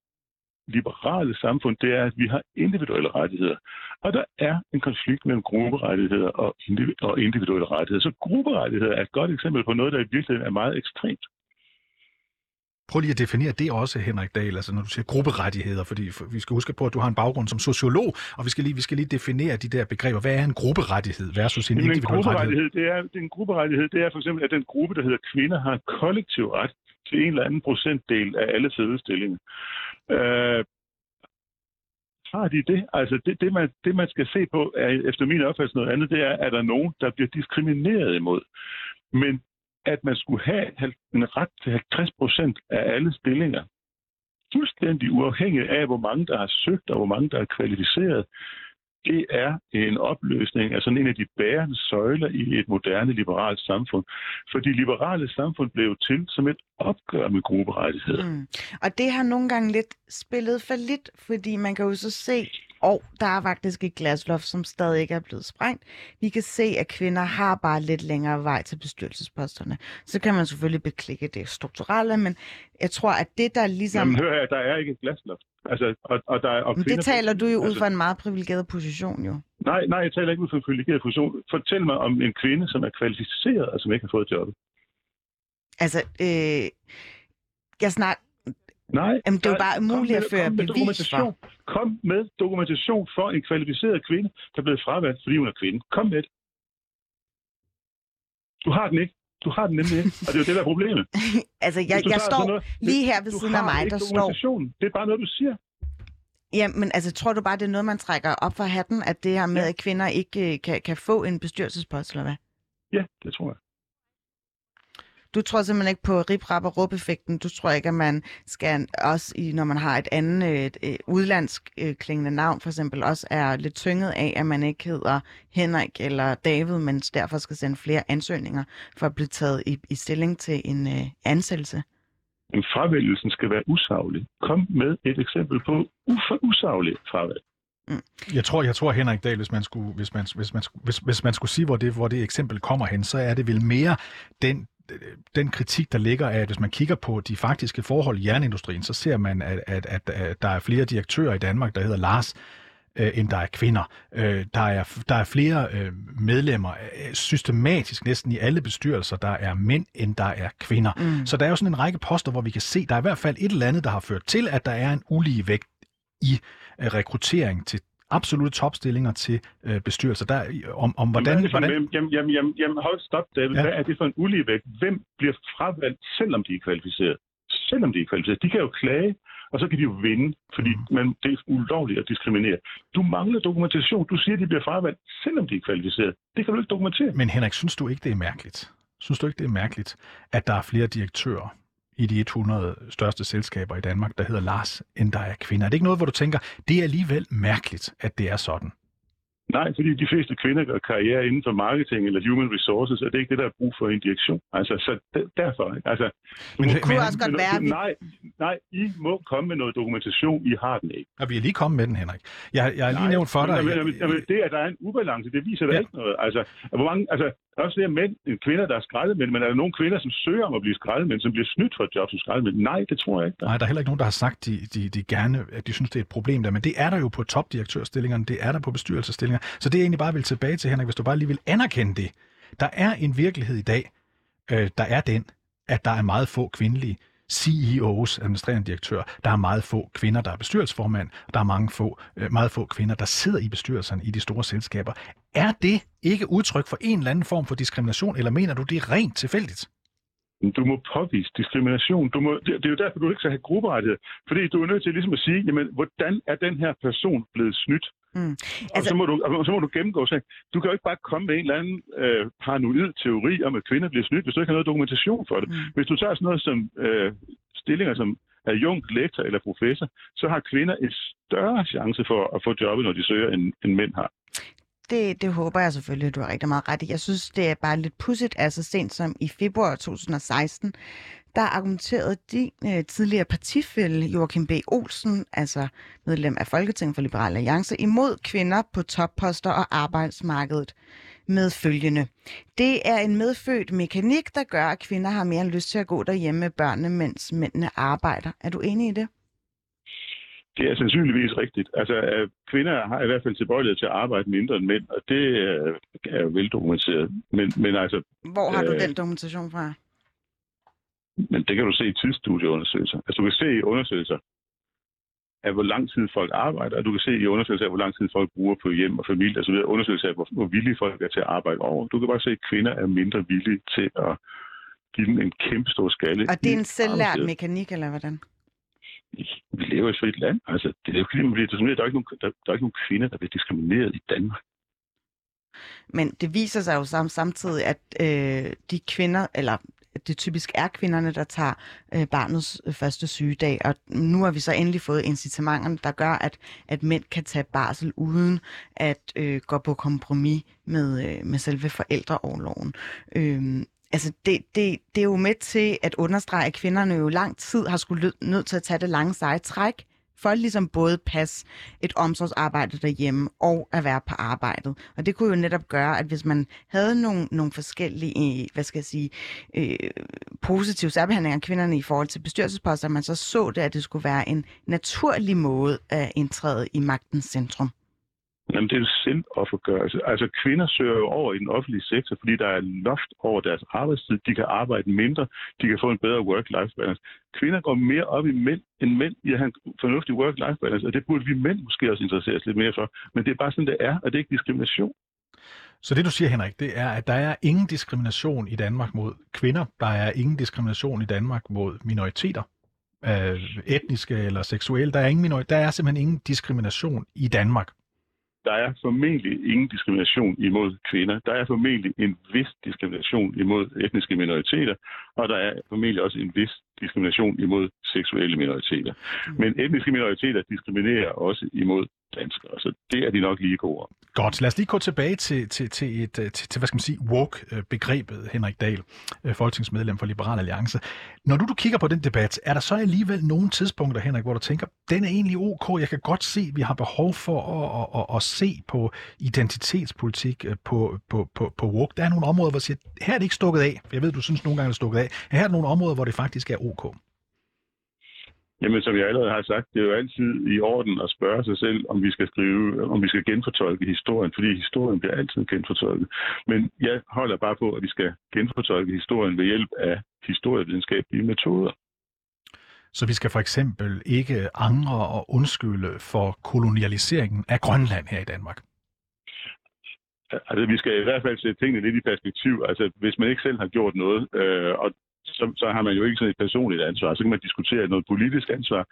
liberale samfund, det er, at vi har individuelle rettigheder. Og der er en konflikt mellem grupperettigheder og, individuelle rettigheder. Så grupperettigheder er et godt eksempel på noget, der i virkeligheden er meget ekstremt. Prøv lige at definere det også, Henrik Dahl, altså når du siger grupperettigheder, fordi vi skal huske på, at du har en baggrund som sociolog, og vi skal lige, vi skal lige definere de der begreber. Hvad er en grupperettighed versus en individuel en grupperettighed? Det er, det er en grupperettighed, det er for eksempel, at den gruppe, der hedder kvinder, har en kollektiv ret til en eller anden procentdel af alle fødestillinger. Øh, har de det? Altså det, det, man, det, man skal se på, er efter min opfattelse noget andet, det er, at der nogen, der bliver diskrimineret imod. Men at man skulle have en ret til 50 procent af alle stillinger, fuldstændig uafhængigt af, hvor mange der har søgt og hvor mange der er kvalificeret, det er en opløsning af sådan en af de bærende søjler i et moderne liberalt samfund. For de liberale samfund blev til som et opgør med grupperettigheder. Mm. Og det har nogle gange lidt spillet for lidt, fordi man kan jo så se, og der er faktisk et glasloft, som stadig ikke er blevet sprængt. Vi kan se, at kvinder har bare lidt længere vej til bestyrelsesposterne. Så kan man selvfølgelig beklikke det strukturelle, men jeg tror, at det, der ligesom... Jamen hør her, der er ikke et glasloft. Altså, og, og der, og men det taler du jo ud altså, fra en meget privilegeret position, jo. Nej, nej, jeg taler ikke ud fra en privilegeret position. Fortæl mig om en kvinde, som er kvalificeret, og som ikke har fået jobbet. Altså, øh, jeg snak, Nej. Jamen, det er jo bare umuligt at føre bevis for. Kom med dokumentation for en kvalificeret kvinde, der er blevet fravalgt, fordi hun er kvinde. Kom med det. Du har den ikke. Du har den nemlig ikke, og det er jo det, der er problemet. altså, jeg, jeg står noget, lige her ved siden af mig, der står... Det er bare noget, du siger. Ja, men altså, tror du bare, det er noget, man trækker op for hatten, at det her med, ja. at kvinder ikke øh, kan, kan få en bestyrelsespost, eller hvad? Ja, det tror jeg. Du tror simpelthen ikke på rip, rap og råb-effekten. Du tror ikke, at man skal også, i, når man har et andet øh, et, et udlandsk øh, klingende navn, for eksempel, også er lidt tynget af, at man ikke hedder Henrik eller David, men derfor skal sende flere ansøgninger for at blive taget i, i stilling til en øh, ansættelse. Men fravælgelsen skal være usaglig. Kom med et eksempel på uf- usaglig fravalg. Mm. Jeg tror, jeg tror Henrik Dahl, hvis man skulle, hvis man, hvis man, hvis, hvis man skulle sige, hvor det, hvor det eksempel kommer hen, så er det vel mere den den kritik, der ligger af, at hvis man kigger på de faktiske forhold i jernindustrien, så ser man, at, at, at, at der er flere direktører i Danmark, der hedder Lars, øh, end der er kvinder. Øh, der, er, der er flere øh, medlemmer, systematisk næsten i alle bestyrelser, der er mænd, end der er kvinder. Mm. Så der er jo sådan en række poster, hvor vi kan se, der er i hvert fald et eller andet, der har ført til, at der er en ulige vægt i øh, rekruttering til, absolutte topstillinger til øh, bestyrelser. Der, om, om hvordan, jamen, hvordan... Jamen, jamen, jamen, jamen, hold stop, David. Ja. Hvad er det for en uligevægt? Hvem bliver fravalgt, selvom de er kvalificeret? Selvom de er kvalificeret. De kan jo klage, og så kan de jo vinde, fordi mm. man, det er ulovligt at diskriminere. Du mangler dokumentation. Du siger, at de bliver fravalgt, selvom de er kvalificeret. Det kan du ikke dokumentere. Men Henrik, synes du ikke, det er mærkeligt? Synes du ikke, det er mærkeligt, at der er flere direktører, i de 100 største selskaber i Danmark, der hedder Lars, end der er kvinder. Er det ikke noget, hvor du tænker, det er alligevel mærkeligt, at det er sådan? Nej, fordi de fleste kvinder gør karriere inden for marketing eller human resources, og det er ikke det, der er brug for en direktion. Altså, så derfor. Ikke? Altså, Men- Det kunne også godt være, Nej, nej, I må komme med noget dokumentation. I har den ikke. Og vi er lige kommet med den, Henrik. Jeg, jeg har lige Nej, nævnt for men- dig... men- men- men Det, at der er en ubalance, det viser da Ja. ikke noget. Altså, hvor mange, altså, der er også flere mænd kvinder, der er skraldemænd, men er der nogen kvinder, som søger om at blive skraldemænd, som bliver snydt for et job som skraldemænd? Nej, det tror jeg ikke. Der. Nej, der er heller ikke nogen, der har sagt, de, de, de gerne, at de synes, det er et problem der. Men det er der jo på topdirektørstillingerne, det er der på bestyrelsesstillinger. Så det er egentlig bare vil tilbage til, Henrik, hvis du bare lige vil anerkende det. Der er en virkelighed i dag, øh, der er den, at der er meget få kvindelige CEOs, administrerende direktør. Der er meget få kvinder, der er bestyrelsesformand, og der er mange få, øh, meget få kvinder, der sidder i bestyrelserne i de store selskaber. Er det ikke udtryk for en eller anden form for diskrimination, eller mener du, det er rent tilfældigt? Du må påvise diskrimination. Du må, det, det er jo derfor, du ikke skal have grupperettighed. Fordi du er nødt til ligesom at sige, jamen, hvordan er den her person blevet snydt? Mm. Og Altså- så, må du, og så må du gennemgå sagen. Du kan jo ikke bare komme med en eller anden øh, paranoid teori om, at kvinder bliver snydt, hvis du ikke har noget dokumentation for det. Mm. Hvis du tager sådan noget som øh, stillinger som adjunkt, lektor eller professor, så har kvinder en større chance for at få jobbet, når de søger, end, end mænd har. Det, det håber jeg selvfølgelig, du har rigtig meget ret i. Jeg synes, det er bare lidt pudsigt, altså sent som i februar 2016, der argumenterede din øh, tidligere partifælle Joachim B. Olsen, altså medlem af Folketinget for Liberal Alliance, imod kvinder på topposter og arbejdsmarkedet med følgende. Det er en medfødt mekanik, der gør, at kvinder har mere lyst til at gå derhjemme med børnene, mens mændene arbejder. Er du enig i det? Det er sandsynligvis rigtigt. Altså, øh, kvinder har i hvert fald tilbøjelighed til at arbejde mindre end mænd, og det øh, er jo veldokumenteret. Men, men altså, Hvor har du Øh, den dokumentation fra? Men det kan du se i tidsstudieundersøgelser. Altså du kan se i undersøgelser af, hvor lang tid folk arbejder, og du kan se i undersøgelser af, hvor lang tid folk bruger på hjem og familie osv. Undersøgelser af, hvor, hvor villige folk er til at arbejde over. Du kan bare se, at kvinder er mindre villige til at give dem en kæmpe stor skalle. Og det er en selvlært mekanik, eller hvordan? Vi lever i et frit land. Altså, det er jo ikke, fordi man bliver diskrimineret. Der er ikke nogen, der, der er ikke nogen kvinder, der bliver diskrimineret i Danmark. Men det viser sig jo sam- samtidig, at øh, de kvinder, eller det typisk er kvinderne, der tager øh, barnets øh, første sygedag, og nu har vi så endelig fået incitamenterne, der gør, at, at mænd kan tage barsel uden at øh, gå på kompromis med, øh, med selve forældreoverloven. Øh, altså det, det, det er jo med til at understrege, at kvinderne jo lang tid har skulle lø- nødt til at tage det lange seje træk, for ligesom både passe et omsorgsarbejde derhjemme og at være på arbejdet. Og det kunne jo netop gøre, at hvis man havde nogle, nogle forskellige, øh, hvad skal jeg sige, øh, positive særbehandlinger af kvinderne i forhold til bestyrelsesposter, man så så det, at det skulle være en naturlig måde at indtræde i magtens centrum. Jamen, det er en selvoffergørelse. Altså, altså, kvinder søger jo over i den offentlige sektor, fordi der er loft over deres arbejdstid. De kan arbejde mindre. De kan få en bedre work-life balance. Kvinder går mere op i mænd end mænd i at have en fornuftig work-life balance, og det burde vi mænd måske også interessere os lidt mere for. Men det er bare sådan, det er, og det er ikke diskrimination. Så det du siger, Henrik, det er, at der er ingen diskrimination i Danmark mod kvinder. Der er ingen diskrimination i Danmark mod minoriteter. Øh, etniske eller seksuelle. Der er, ingen minor- der er simpelthen ingen diskrimination i Danmark. Der er formentlig ingen diskrimination imod kvinder. Der er formentlig en vis diskrimination imod etniske minoriteter, og der er formentlig også en vis diskrimination imod seksuelle minoriteter. Men etniske minoriteter diskriminerer også imod danskere, så det er de nok lige gode om. Godt, lad os lige gå tilbage til, til, til, et, øh, til, til hvad skal man sige, woke-begrebet, øh, Henrik Dahl, øh, folketingsmedlem for Liberal Alliance. Når du, du kigger på den debat, er der så alligevel nogle tidspunkter, Henrik, hvor du tænker, den er egentlig ok, jeg kan godt se, at vi har behov for at, at, at, at se på identitetspolitik på, på, på, på woke. Der er nogle områder, hvor jeg siger, her er det ikke stukket af. Jeg ved, du synes nogle gange, det er stukket af. Her er nogle områder, hvor det faktisk er ok. Jamen, som jeg allerede har sagt, det er jo altid i orden at spørge sig selv, om vi skal skrive, om vi skal genfortolke historien, fordi historien bliver altid genfortolket. Men jeg holder bare på, at vi skal genfortolke historien ved hjælp af historievidenskabelige metoder. Så vi skal for eksempel ikke angre og undskylde for kolonialiseringen af Grønland her i Danmark. Altså, vi skal i hvert fald sætte tingene lidt i perspektiv. Altså, hvis man ikke selv har gjort noget, øh, og så, så har man jo ikke sådan et personligt ansvar. Så kan man diskutere noget politisk ansvar.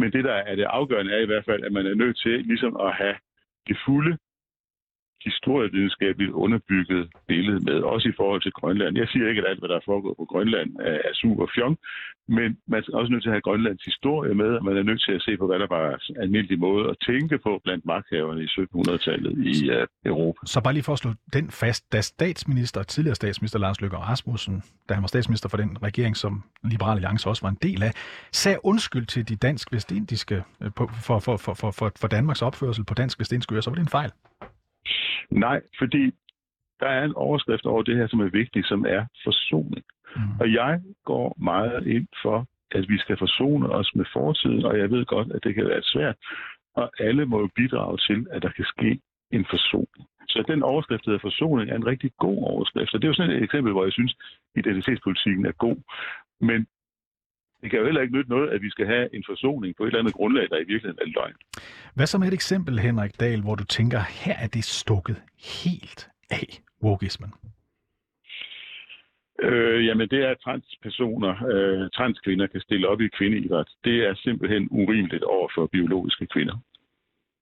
Men det, der er det afgørende, er i hvert fald, at man er nødt til ligesom at have det fulde historievidenskabeligt underbygget billede med, også i forhold til Grønland. Jeg siger ikke, at alt, hvad der er foregået på Grønland, er super og fjong, men man er også nødt til at have Grønlands historie med, og man er nødt til at se på, hvad der var en almindelig måde at tænke på blandt magthaverne i 1700-tallet i uh, Europa. Så bare lige for at slå den fast, da statsminister, tidligere statsminister Lars Løkke Rasmussen, da han var statsminister for den regering, som Liberal Alliance også var en del af, sagde undskyld til de dansk-vestindiske øh, for, for, for, for, for, for Danmarks opførsel på dansk-vestindiske øer, så var det en fejl. Nej, fordi der er en overskrift over det her, som er vigtigt, som er forsoning. Mm. Og jeg går meget ind for, at vi skal forsone os med fortiden, og jeg ved godt, at det kan være svært. Og alle må jo bidrage til, at der kan ske en forsoning. Så den overskrift, der forsoning, er en rigtig god overskrift. Så det er jo sådan et eksempel, hvor jeg synes, identitetspolitikken er god. Men det kan jo heller ikke nytte noget, at vi skal have en forsoning på et eller andet grundlag, der i virkeligheden er løgn. Hvad med et eksempel, Henrik Dahl, hvor du tænker, her er det stukket helt af wokeismen? Øh, jamen, det er, at transpersoner, øh, transkvinder kan stille op i kvindeidræt. Det er simpelthen urimeligt over for biologiske kvinder.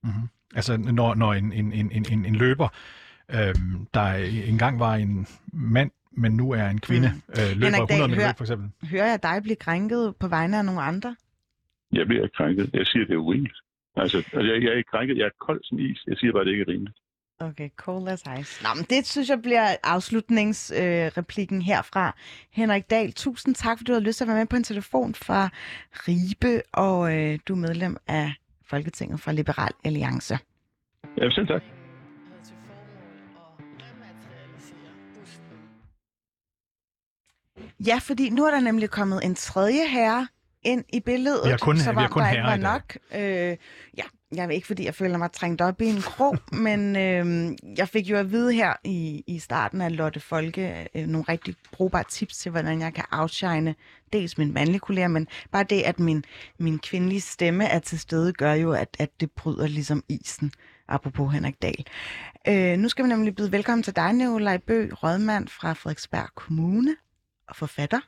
Mm-hmm. Altså, når, når en, en, en, en, en løber, øh, der engang var en mand, men nu er en kvinde, mm. øh, løber Henrik 100 meter for eksempel. Hører jeg dig blive krænket på vegne af nogle andre? Jeg bliver ikke krænket. Jeg siger, det er urimeligt. Altså, altså jeg, jeg er ikke krænket. Jeg er kold som is. Jeg siger bare, det ikke er rimeligt. Okay, cold as ice. Nå, men det synes jeg bliver afslutningsreplikken øh, herfra. Henrik Dahl, tusind tak, fordi du har lyst til at være med på en telefon fra Ribe, og øh, du er medlem af Folketinget fra Liberal Alliance. Ja, selv tak. Ja, fordi nu er der nemlig kommet en tredje herre ind i billedet, vi har kun, så var, vi har kun der ikke var nok. Øh, ja, jeg ved ikke, fordi jeg føler mig trængt op i en krog, men øh, jeg fik jo at vide her i, i starten af Lotte Folke øh, nogle rigtig brugbare tips til, hvordan jeg kan outshine dels min mandlige kollega, men bare det, at min, min kvindelige stemme er til stede, gør jo, at, at det bryder ligesom isen, apropos Henrik Dahl. Øh, nu skal vi nemlig byde velkommen til dig, Nicolaj Bø, rådmand fra Frederiksberg Kommune og forfatter.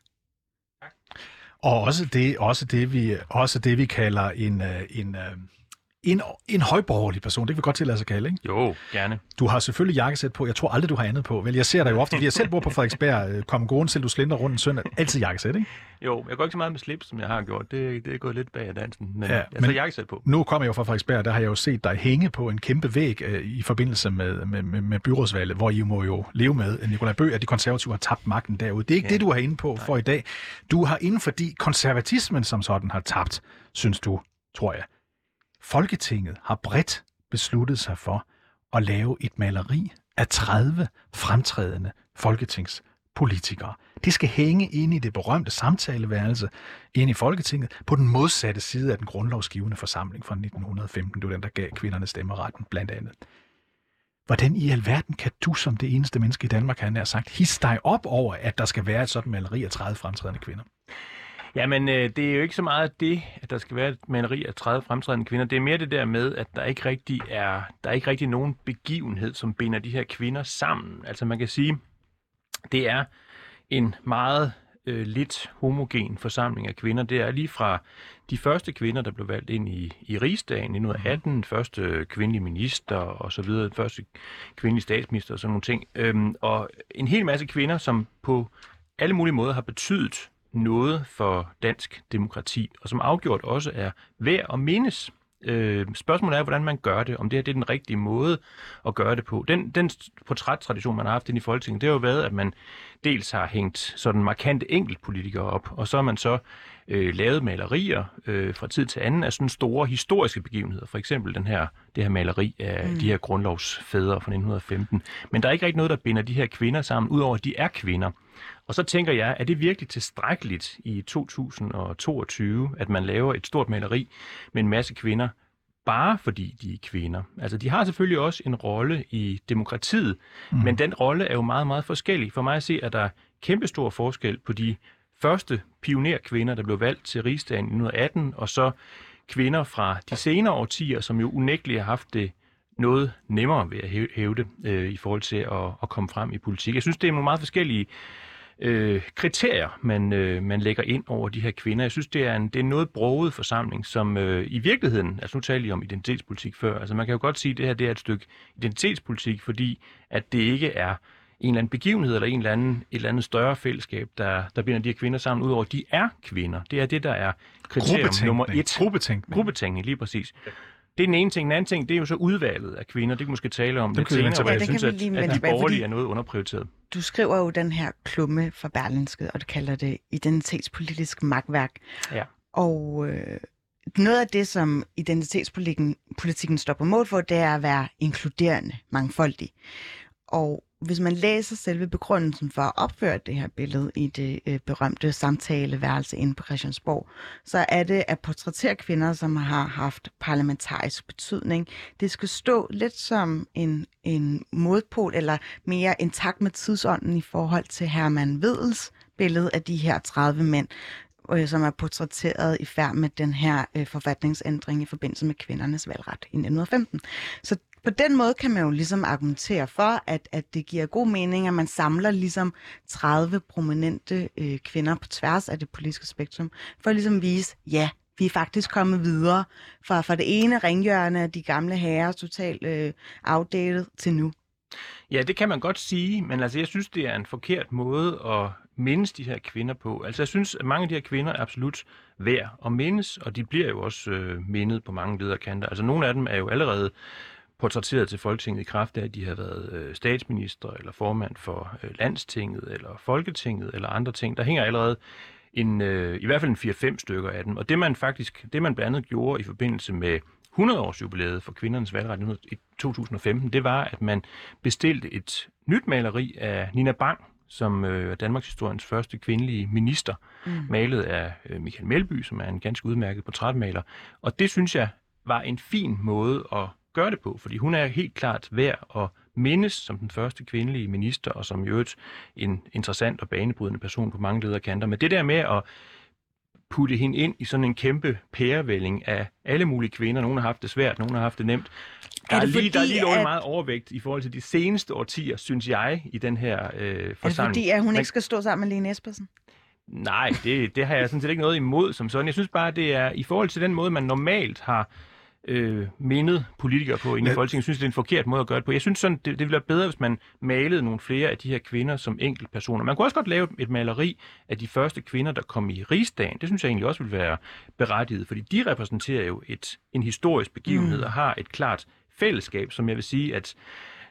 Og også det, også det, vi, også det, vi kalder en, øh, en, øh, en, en højborgerlig person, det kan vi godt tillade sig at kalde, ikke? Jo, gerne. Du har selvfølgelig jakkesæt på. Jeg tror aldrig, du har andet på. Vel, jeg ser dig jo ofte, fordi jeg selv bor på Frederiksberg. Øh, kom gående til, du slinder rundt en søndag. Altid jakkesæt, ikke? Jo, jeg går ikke så meget med slips, som jeg har gjort. Det, det er gået lidt bag af dansen. Men ja, jeg men jakkesæt på. Nu kommer jeg jo fra Frederiksberg, der har jeg jo set dig hænge på en kæmpe væg øh, i forbindelse med, med, med, med byrådsvalget, hvor I må jo leve med, Nikolaj Bøg, at de konservative har tabt magten derude. Det er ikke ja. det, du har inde på Nej. for i dag. Du har inden fordi konservatismen som sådan har tabt, synes du, tror jeg. Folketinget har bredt besluttet sig for at lave et maleri af 30 fremtrædende politikere. Det skal hænge inde i det berømte samtaleværelse inde i Folketinget på den modsatte side af den grundlovsgivende forsamling fra 1915. Det var den, der gav kvinderne stemmeretten, blandt andet. Hvordan i alverden kan du som det eneste menneske i Danmark, han har sagt, hisse dig op over, at der skal være et sådan maleri af 30 fremtrædende kvinder? Jamen, øh, det er jo ikke så meget det, at der skal være et maleri af 30 fremtrædende kvinder. Det er mere det der med, at der ikke rigtig er, der er ikke rigtig nogen begivenhed, som binder de her kvinder sammen. Altså man kan sige, det er en meget øh, lidt homogen forsamling af kvinder. Det er lige fra de første kvinder, der blev valgt ind i, i rigsdagen i 1918, den første kvindelige minister og så videre, første kvindelige statsminister og sådan nogle ting. Øhm, og en hel masse kvinder, som på alle mulige måder har betydet noget for dansk demokrati, og som afgjort også er værd at mindes. Øh, spørgsmålet er, hvordan man gør det, om det her det er den rigtige måde at gøre det på. Den, den portrættradition, man har haft ind i Folketinget, det har jo været, at man dels har hængt sådan markante enkeltpolitikere op, og så har man så øh, lavet malerier øh, fra tid til anden af sådan store historiske begivenheder. For eksempel den her, det her maleri af mm. de her grundlovsfædre fra 1915. Men der er ikke rigtig noget, der binder de her kvinder sammen, udover at de er kvinder. Og så tænker jeg, er det virkelig tilstrækkeligt i 2022, at man laver et stort maleri med en masse kvinder, bare fordi de er kvinder. Altså, de har selvfølgelig også en rolle i demokratiet, mm. men den rolle er jo meget, meget forskellig. For mig at se, at der er kæmpestor forskel på de første pionerkvinder, der blev valgt til rigsdagen i 1918, og så kvinder fra de senere årtier, som jo unægteligt har haft det noget nemmere ved at hæve det øh, i forhold til at, at komme frem i politik. Jeg synes, det er nogle meget forskellige øh, kriterier, man, øh, man lægger ind over de her kvinder. Jeg synes, det er en, det er en noget broget forsamling, som øh, i virkeligheden, altså nu taler I om identitetspolitik før, altså man kan jo godt sige, at det her det er et stykke identitetspolitik, fordi at det ikke er en eller anden begivenhed eller en eller anden, et eller andet større fællesskab, der, der binder de her kvinder sammen, udover at de er kvinder. Det er det, der er kriterium nummer et. Gruppetænkning. Gruppetænkning, lige præcis. Det er den ene ting. Den anden ting, det er jo så udvalget af kvinder. Det kan vi måske tale om Det lidt senere, hvor jeg synes, at, at de borgerlige er noget underprioriteret. Du skriver jo den her klumme for Berlinske, og du kalder det identitetspolitisk magtværk. Ja. Og øh, noget af det, som identitetspolitikken politikken står på mål for, det er at være inkluderende, mangfoldig. Og hvis man læser selve begrundelsen for at opføre det her billede i det øh, berømte samtaleværelse inde på Christiansborg, så er det at portrættere kvinder, som har haft parlamentarisk betydning. Det skal stå lidt som en, en modpol, eller mere intakt med tidsånden i forhold til Herman Vedels billede af de her 30 mænd, øh, som er portrætteret i færd med den her øh, forfatningsændring i forbindelse med kvindernes valgret i 1915. Så på den måde kan man jo ligesom argumentere for, at, at det giver god mening, at man samler ligesom 30 prominente øh, kvinder på tværs af det politiske spektrum, for ligesom at ligesom vise, ja, vi er faktisk kommet videre fra, fra det ene ringhjørne af de gamle herrer, totalt øh, outdated, til nu. Ja, det kan man godt sige, men altså, jeg synes, det er en forkert måde at mindes de her kvinder på. Altså, jeg synes, at mange af de her kvinder er absolut værd at mindes, og de bliver jo også øh, mindet på mange lederkanter. Altså, nogle af dem er jo allerede portrætteret til Folketinget i kraft af, at de har været øh, statsminister eller formand for øh, landstinget eller Folketinget eller andre ting. Der hænger allerede en, øh, i hvert fald en 4-5 stykker af dem. Og det man faktisk, det man blandt andet gjorde i forbindelse med 100-års jubilæet for kvindernes valgret i 2015, det var, at man bestilte et nyt maleri af Nina Bang, som øh, er Danmarks historiens første kvindelige minister, mm. malet af øh, Michael Melby, som er en ganske udmærket portrætmaler. Og det synes jeg var en fin måde at gøre det på, fordi hun er helt klart værd at mindes som den første kvindelige minister, og som jo et en interessant og banebrydende person på mange lederkanter. Men det der med at putte hende ind i sådan en kæmpe pærevælling af alle mulige kvinder. Nogle har haft det svært, nogle har haft det nemt. Der er, det lige, der er fordi, lige at... meget overvægt i forhold til de seneste årtier, synes jeg, i den her øh, Er det forsamling. fordi, at hun Men- ikke skal stå sammen med Lene Espersen? Nej, det, det har jeg sådan set ikke noget imod som sådan. Jeg synes bare, det er i forhold til den måde, man normalt har øh, mindet politikere på inde i Folketinget. Jeg synes, det er en forkert måde at gøre det på. Jeg synes sådan, det, det ville være bedre, hvis man malede nogle flere af de her kvinder som enkeltpersoner. Man kunne også godt lave et maleri af de første kvinder, der kom i rigsdagen. Det synes jeg egentlig også ville være berettiget, fordi de repræsenterer jo et, en historisk begivenhed mm. og har et klart fællesskab, som jeg vil sige, at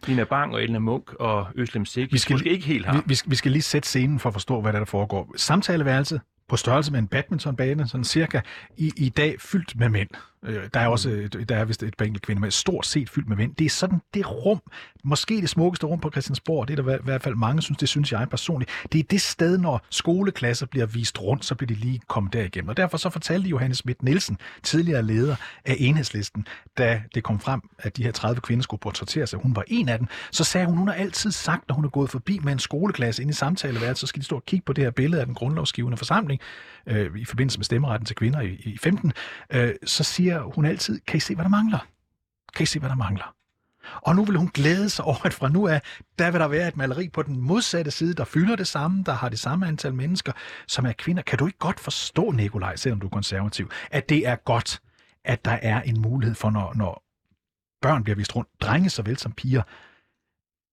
Nina Bang og Elna Munk og Øslem Sik Vi skal- måske ikke helt har. Vi, vi, skal, vi skal lige sætte scenen for at forstå, hvad der, er, der foregår. Samtaleværelse på størrelse med en badmintonbane, sådan cirka, i, i dag fyldt med mænd. Øh, der er også der er vist et par enkelte kvinder med stort set fyldt med mænd. Det er sådan det rum, måske det smukkeste rum på Christiansborg, det er der i hvert fald mange synes, det synes jeg personligt. Det er det sted, når skoleklasser bliver vist rundt, så bliver de lige kommet derigennem. Og derfor så fortalte Johannes Schmidt Nielsen, tidligere leder af enhedslisten, da det kom frem, at de her 30 kvinder skulle portrættere sig, hun var en af dem, så sagde hun, hun har altid sagt, når hun er gået forbi med en skoleklasse ind i samtaleværelset, så skal de stå og kigge på det her billede af den grundlovsgivende forsamling øh, i forbindelse med stemmeretten til kvinder i, i 15, øh, så siger hun altid, kan I se, hvad der mangler? Kan I se, hvad der mangler? Og nu vil hun glæde sig over, at fra nu af, der vil der være et maleri på den modsatte side, der fylder det samme, der har det samme antal mennesker, som er kvinder. Kan du ikke godt forstå, Nikolaj, selvom du er konservativ, at det er godt, at der er en mulighed for, når, når børn bliver vist rundt, drenge såvel som piger,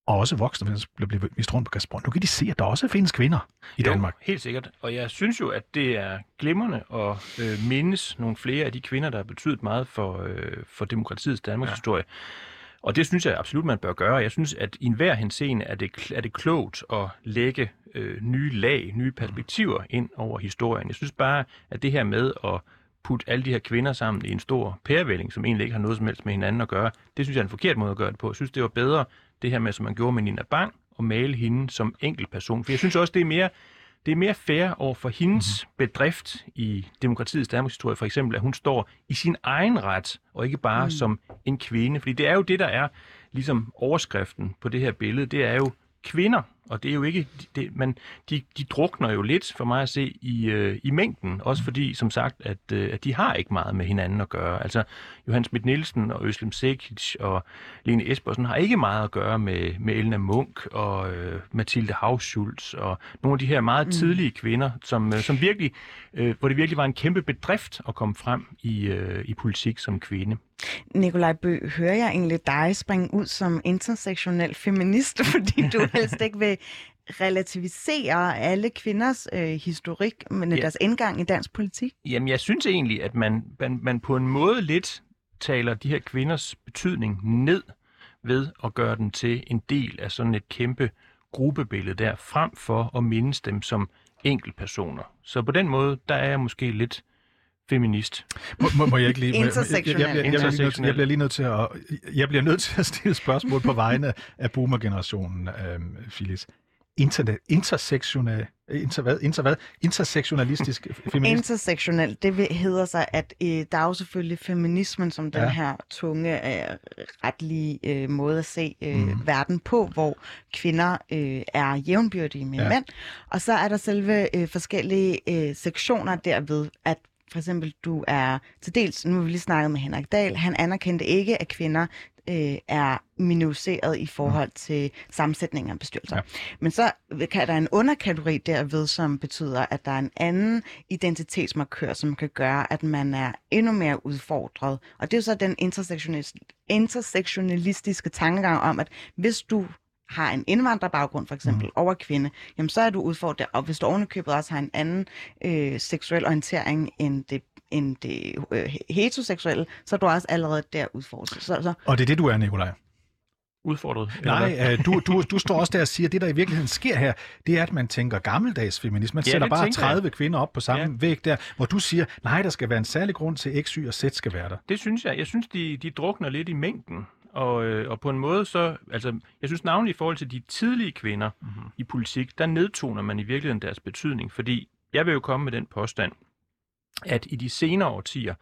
og også voksne bliver bliver vist rundt på Christiansborg. Nu kan de se, at der også findes kvinder i Jo, Danmark. helt sikkert. Og jeg synes jo, at det er glimrende at øh, mindes nogle flere af de kvinder, der har betydet meget for, øh, for demokratiets Danmarks ja. historie. Og det synes jeg absolut, man bør gøre. Jeg synes, at i enhver henseende er det, er det klogt at lægge øh, nye lag, nye perspektiver ind over historien. Jeg synes bare, at det her med at putte alle de her kvinder sammen i en stor pærevælling, som egentlig ikke har noget som helst med hinanden at gøre, det synes jeg er en forkert måde at gøre det på. Jeg synes, det var bedre det her med, som man gjorde med Nina Bang, og male hende som enkelt person. For jeg synes også, det er mere, det er mere fair over for hendes mm. bedrift i demokratiets Danmarks historie, for eksempel, at hun står i sin egen ret, og ikke bare mm. som en kvinde. Fordi det er jo det, der er ligesom overskriften på det her billede. Det er jo kvinder, Og det er jo ikke, det, man, de, de drukner jo lidt for mig at se i, øh, i mængden. Også fordi, som sagt, at, øh, at de har ikke meget med hinanden at gøre. Altså, Johan Schmidt Nielsen og Øslem Sekic og Lene Espersen har ikke meget at gøre med, med Elna Munk og øh, Mathilde Havschultz og nogle af de her meget tidlige kvinder, som, øh, som virkelig, øh, hvor det virkelig var en kæmpe bedrift at komme frem i, øh, i politik som kvinde. Nikolaj Bø, hører jeg egentlig dig springe ud som intersektionel feminist, fordi du helst ikke vil relativisere alle kvinders øh, historik, Ja. ja. deres indgang i dansk politik? Jamen, jeg synes egentlig, at man, man, man på en måde lidt taler de her kvinders betydning ned ved at gøre den til en del af sådan et kæmpe gruppebillede der, frem for at mindes dem som enkeltpersoner. Så på den måde, der er jeg måske lidt feminist. Må, må, må jeg ikke lige... jeg- jeg, jeg, jeg, jeg, jeg, jeg, bliver lige nødt- jeg bliver lige nødt til at... Jeg bliver nødt til at stille spørgsmål på vegne af boomer-generationen, øhm, Phyllis. Internet, intersektional, inter, hvad, inter, hvad? Intersektionalistisk feminist. Intersektionel, det hedder sig, at øh, der er jo selvfølgelig feminismen som den Ja. ja. her tunge, øh, retlige øh, måde at se øh, Mhm. mm. verden på, hvor kvinder øh, er jævnbyrdige med ja. mænd. Og så er der selve øh, forskellige øh, sektioner derved, at for eksempel du er til dels, nu har vi lige snakket med Henrik Dahl, han anerkendte ikke, at kvinder øh, er minoriseret i forhold til sammensætningen af bestyrelser. Ja. Men så kan der en underkategori derved, som betyder, at der er en anden identitetsmarkør, som kan gøre, at man er endnu mere udfordret. Og det er jo så den intersektionalis- intersektionalistiske tankegang om, at hvis du har en indvandrerbaggrund for eksempel, mm. over kvinde, jamen så er du udfordret, og hvis du ovenikøbet også har en anden øh, seksuel orientering end det, end det øh, heteroseksuelle, så er du også allerede der udfordret. Så, så Og det er det, du er, Nikolaj. Udfordret? Nej, øh, du, du, du står også der og siger, at det, der i virkeligheden sker her, det er, at man tænker gammeldags feminisme. Man Ja, sætter bare tænker jeg. 30 kvinder op på samme Ja. væg der, hvor du siger, nej, der skal være en særlig grund til, at X, Y og Z skal være der. Det synes jeg. Jeg synes, de, de drukner lidt i mængden. Og, øh, og på en måde så, altså, jeg synes navnlig i forhold til de tidlige kvinder mm-hmm. i politik, der nedtoner man i virkeligheden deres betydning. Fordi jeg vil jo komme med den påstand, at i de senere årtier,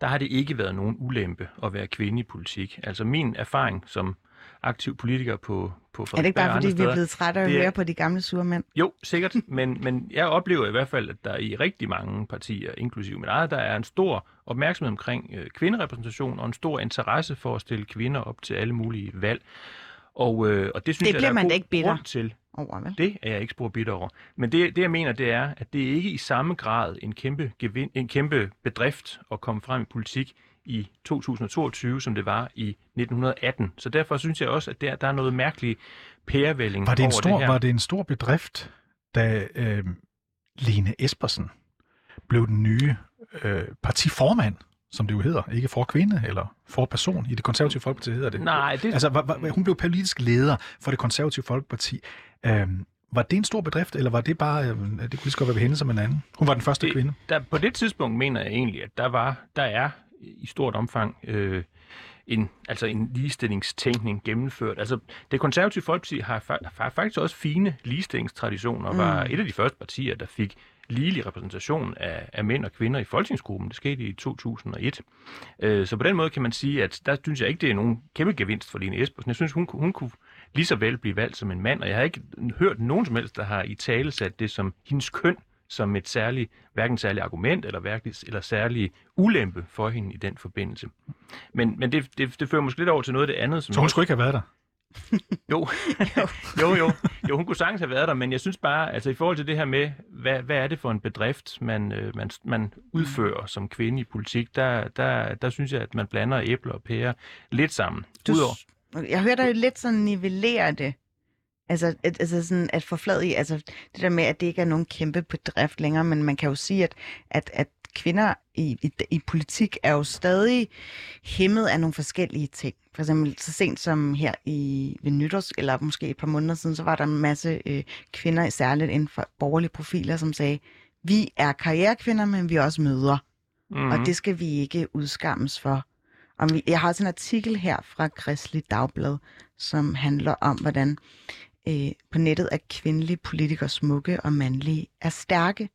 der har det ikke været nogen ulempe at være kvinde i politik. Altså min erfaring som aktiv politiker på, på er det ikke bare, Frederiksberg fordi vi er blevet trætte af at er- høre på de gamle sure mænd? jo, sikkert, men, men jeg oplever i hvert fald, at der i rigtig mange partier, inklusive mit eget, der er en stor opmærksomhed omkring øh, kvinderepræsentation og en stor interesse for at stille kvinder op til alle mulige valg. Og, øh, og det synes Det jeg, der er man god ikke bitter. til. Over, vel? Det er jeg ikke spor bitter over. Men det, det, jeg mener, det er, at det er ikke i samme grad en kæmpe, gevind, en kæmpe bedrift at komme frem i politik i 2022, som det var i 1918. Så derfor synes jeg også, at der, der er noget mærkeligt pærevælling Var det, en over stor, det her. var det en stor bedrift, da øh, Lene Espersen blev den nye øh, partiformand, som det jo hedder, ikke for kvinde eller for person. I det konservative folkeparti hedder det. Nej, det, Altså, var, var, hun blev politisk leder for det konservative folkeparti. Øhm, var det en stor bedrift, eller var det bare, øh, det kunne lige så godt være ved hende som en anden? Hun var den første Det- kvinde. der, på det tidspunkt mener jeg egentlig, at der var, der er i stort omfang øh, en, altså en ligestillingstænkning gennemført. Altså, det konservative folkeparti har, har faktisk også fine ligestillingstraditioner, og var et af de første partier, der fik ligelig repræsentation af, af mænd og kvinder i folketingsgruppen. Det skete i 2001. Øh, så på den måde kan man sige, at der synes jeg ikke, det er nogen kæmpe gevinst for Lene Espersen. Jeg synes, hun, kunne- hun kunne lige så vel blive valgt som en mand, og jeg har ikke hørt nogen som helst, der har i tale sat det som hendes køn som et særligt, hverken særligt argument eller, hverken, eller særlig ulempe for hende i den forbindelse. Men, men det, det, det fører måske lidt over til noget af det andet. Som Så hun skulle ikke have været der. jo. jo, jo. Jo, hun kunne sagtens have været der, men jeg synes bare, altså i forhold til det her med, hvad, hvad er det for en bedrift, man, øh, man, man udfører som kvinde i politik, der, der, der synes jeg, at man blander æbler og pærer lidt sammen. Du, Udover, jeg hører dig lidt sådan nivellere det. Altså, altså sådan at forfladige, altså det der med, at det ikke er nogen kæmpe bedrift længere, men man kan jo sige, at, at, at kvinder i, i, i politik er jo stadig hæmmet af nogle forskellige ting. For eksempel så sent som her i ved nytårs, eller måske et par måneder siden, så var der en masse øh, kvinder, særligt inden for borgerlige profiler, som sagde, vi er karrierekvinder, men vi er også mødre. mm, og det skal vi ikke udskammes for. Og vi- jeg har også en artikel her fra Kristelig Dagblad, som handler om, hvordan øh, på nettet er kvindelige politikere smukke og mandlige er stærke.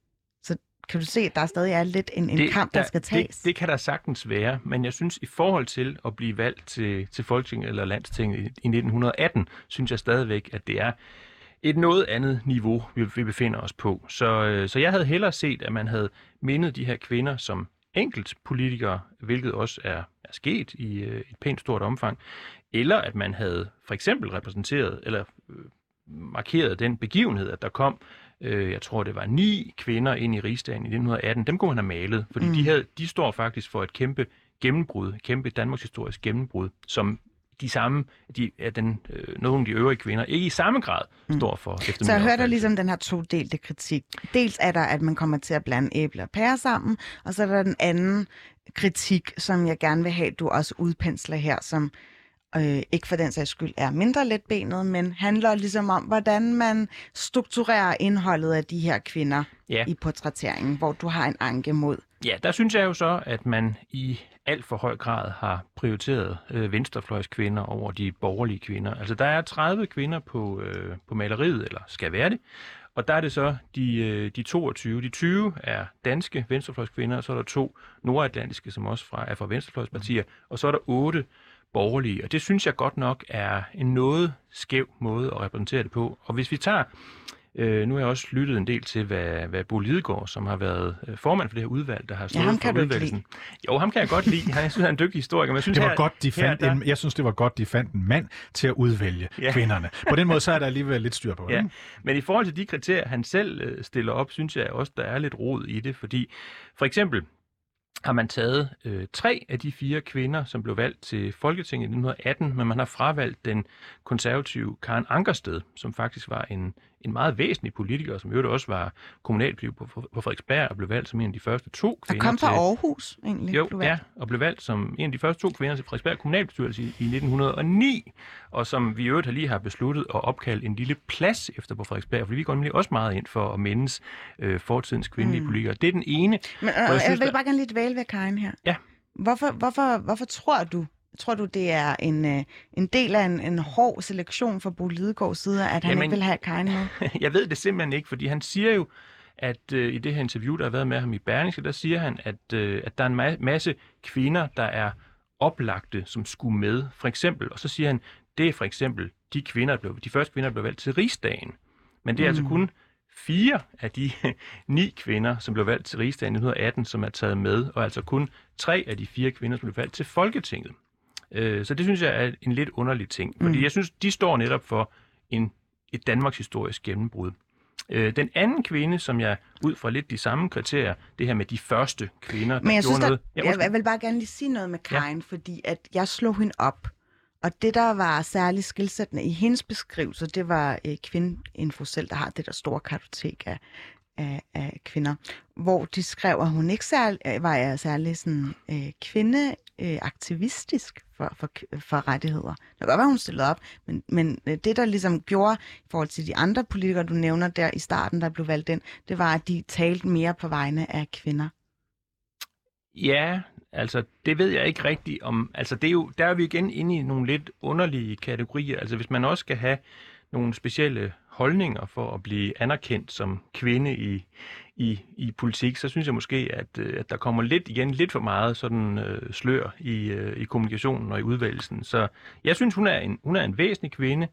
Så kan du se, at der stadig er lidt en, en kamp, der, skal tages? Det, det kan der sagtens være, men jeg synes, i forhold til at blive valgt til, til Folketinget eller Landstinget i, i 1918, synes jeg stadigvæk, at det er et noget andet niveau, vi, vi befinder os på. Så, øh, så jeg havde hellere set, at man havde mindet de her kvinder som enkelt politikere, hvilket også er, er sket i øh, et pænt stort omfang, eller at man havde for eksempel repræsenteret eller øh, markeret den begivenhed, at der kom, øh, jeg tror det var ni kvinder ind i rigsdagen i 1918. Dem kunne man have malet, fordi mm. de, havde, de står faktisk for et kæmpe gennembrud, kæmpe Danmarks historisk gennembrud, som de samme, de, er den, øh, nogle af de øvrige kvinder, ikke i samme grad Mm. står for. Efter Så jeg hørte ligesom den her todelte kritik. Dels er der, at man kommer til at blande æbler og pærer sammen, og så er der den anden kritik, som jeg gerne vil have, du også udpensler her, som øh, ikke for den sags skyld er mindre letbenet, men handler ligesom om, hvordan man strukturerer indholdet af de her kvinder Ja. i portrætteringen, hvor du har en anke mod. Ja, der synes jeg jo så, at man i alt for høj grad har prioriteret øh, venstrefløjskvinder over de borgerlige kvinder. Altså, der er 30 kvinder på, øh, på maleriet, eller skal være det, og der er det så de, øh, de 22. De 20 er danske venstrefløjskvinder, og så er der to nordatlantiske, som også fra, er fra venstrefløjspartier, og så er der otte borgerlige. Og det synes jeg godt nok er en noget skæv måde at repræsentere det på. Og hvis vi tager Øh, nu har jeg også lyttet en del til, hvad, hvad Bo Lidegaard, som har været øh, formand for det her udvalg, der har stået ham for kan udvalgelsen. Jo, ham kan jeg godt lide. Han, jeg synes, han er en dygtig historiker. Men jeg synes, Det var her, godt, de fandt her, der, en, jeg synes, det var godt, de fandt en mand til at udvælge Ja. ja. kvinderne. På den måde, så er der alligevel lidt styr på det. Ja, ikke? men i forhold til de kriterier, han selv øh, stiller op, synes jeg også, der er lidt rod i det, fordi for eksempel har man taget øh, tre af de fire kvinder, som blev valgt til Folketinget i 1918, men man har fravalgt den konservative Karen Ankersted, som faktisk var en, en meget væsentlig politiker, som øvrigt også var kommunalpolitiker på, på Frederiksberg og blev valgt som en af de første to Og kvinder kom fra til... Aarhus, egentlig. Jo, ja, og blev valgt som en af de første to kvinder til Frederiksberg kommunalbestyrelse i, i 1909, og som vi i øvrigt har lige har besluttet at opkalde en lille plads efter på Frederiksberg, fordi vi går nemlig også meget ind for at mindes øh, fortidens kvindelige mm. politikere. Det er den ene. Men Og øh, jeg jeg, synes, vil der- bare gerne lige dvæle ved Karin her. Ja. Hvorfor, hvorfor, hvorfor tror du, tror du, det er en, øh, en del af en, en hård selektion fra Bo Lidegaards side, at han Jamen- ikke vil have Karin med? Jeg ved det simpelthen ikke, fordi han siger jo, at øh, i det her interview, der har været med ham i Berlingske, der siger han, at, øh, at der er en ma- masse kvinder, der er oplagte, som skulle med. For eksempel, og så siger han, det er for eksempel de kvinder, der blev, de første kvinder, der blev valgt til rigsdagen. Men det er mm. altså kun fire af de ni kvinder, som blev valgt til rigsdagen i 1918, som er taget med, og altså kun tre af de fire kvinder, som blev valgt til Folketinget. Øh, så det synes jeg er en lidt underlig ting, fordi Mm. jeg synes, de står netop for en, et Danmarks historisk gennembrud. Øh, den anden kvinde, som jeg ud fra lidt de samme kriterier, det her med de første kvinder, der Men jeg gjorde synes, der, noget. jeg, undskyld. jeg vil bare gerne lige sige noget med Karin, ja. fordi at jeg slog hende op. Og det, der var særligt skilsættende i hendes beskrivelse, det var øh, Kvindeinfo selv, der har det der store kartotek af, af, af kvinder, hvor de skrev, at hun ikke særlig, øh, var jeg særlig sådan, øh, Øh, kvindeaktivistisk for, for, for rettigheder. Det kan godt være, hun stillede op, men, men øh, det, der ligesom gjorde i forhold til de andre politikere, du nævner der i starten, der blev valgt ind, det var, at de talte mere på vegne af kvinder. Ja, altså det ved jeg ikke rigtigt om. Altså det er jo, der er vi igen inde i nogle lidt underlige kategorier. Altså hvis man også skal have nogle specielle holdninger for at blive anerkendt som kvinde i, i, i politik, så synes jeg måske, at, øh, at der kommer lidt igen lidt for meget sådan øh, slør i, øh, i kommunikationen og i udvalgelsen. Så jeg synes, hun er en, hun er en væsentlig kvinde,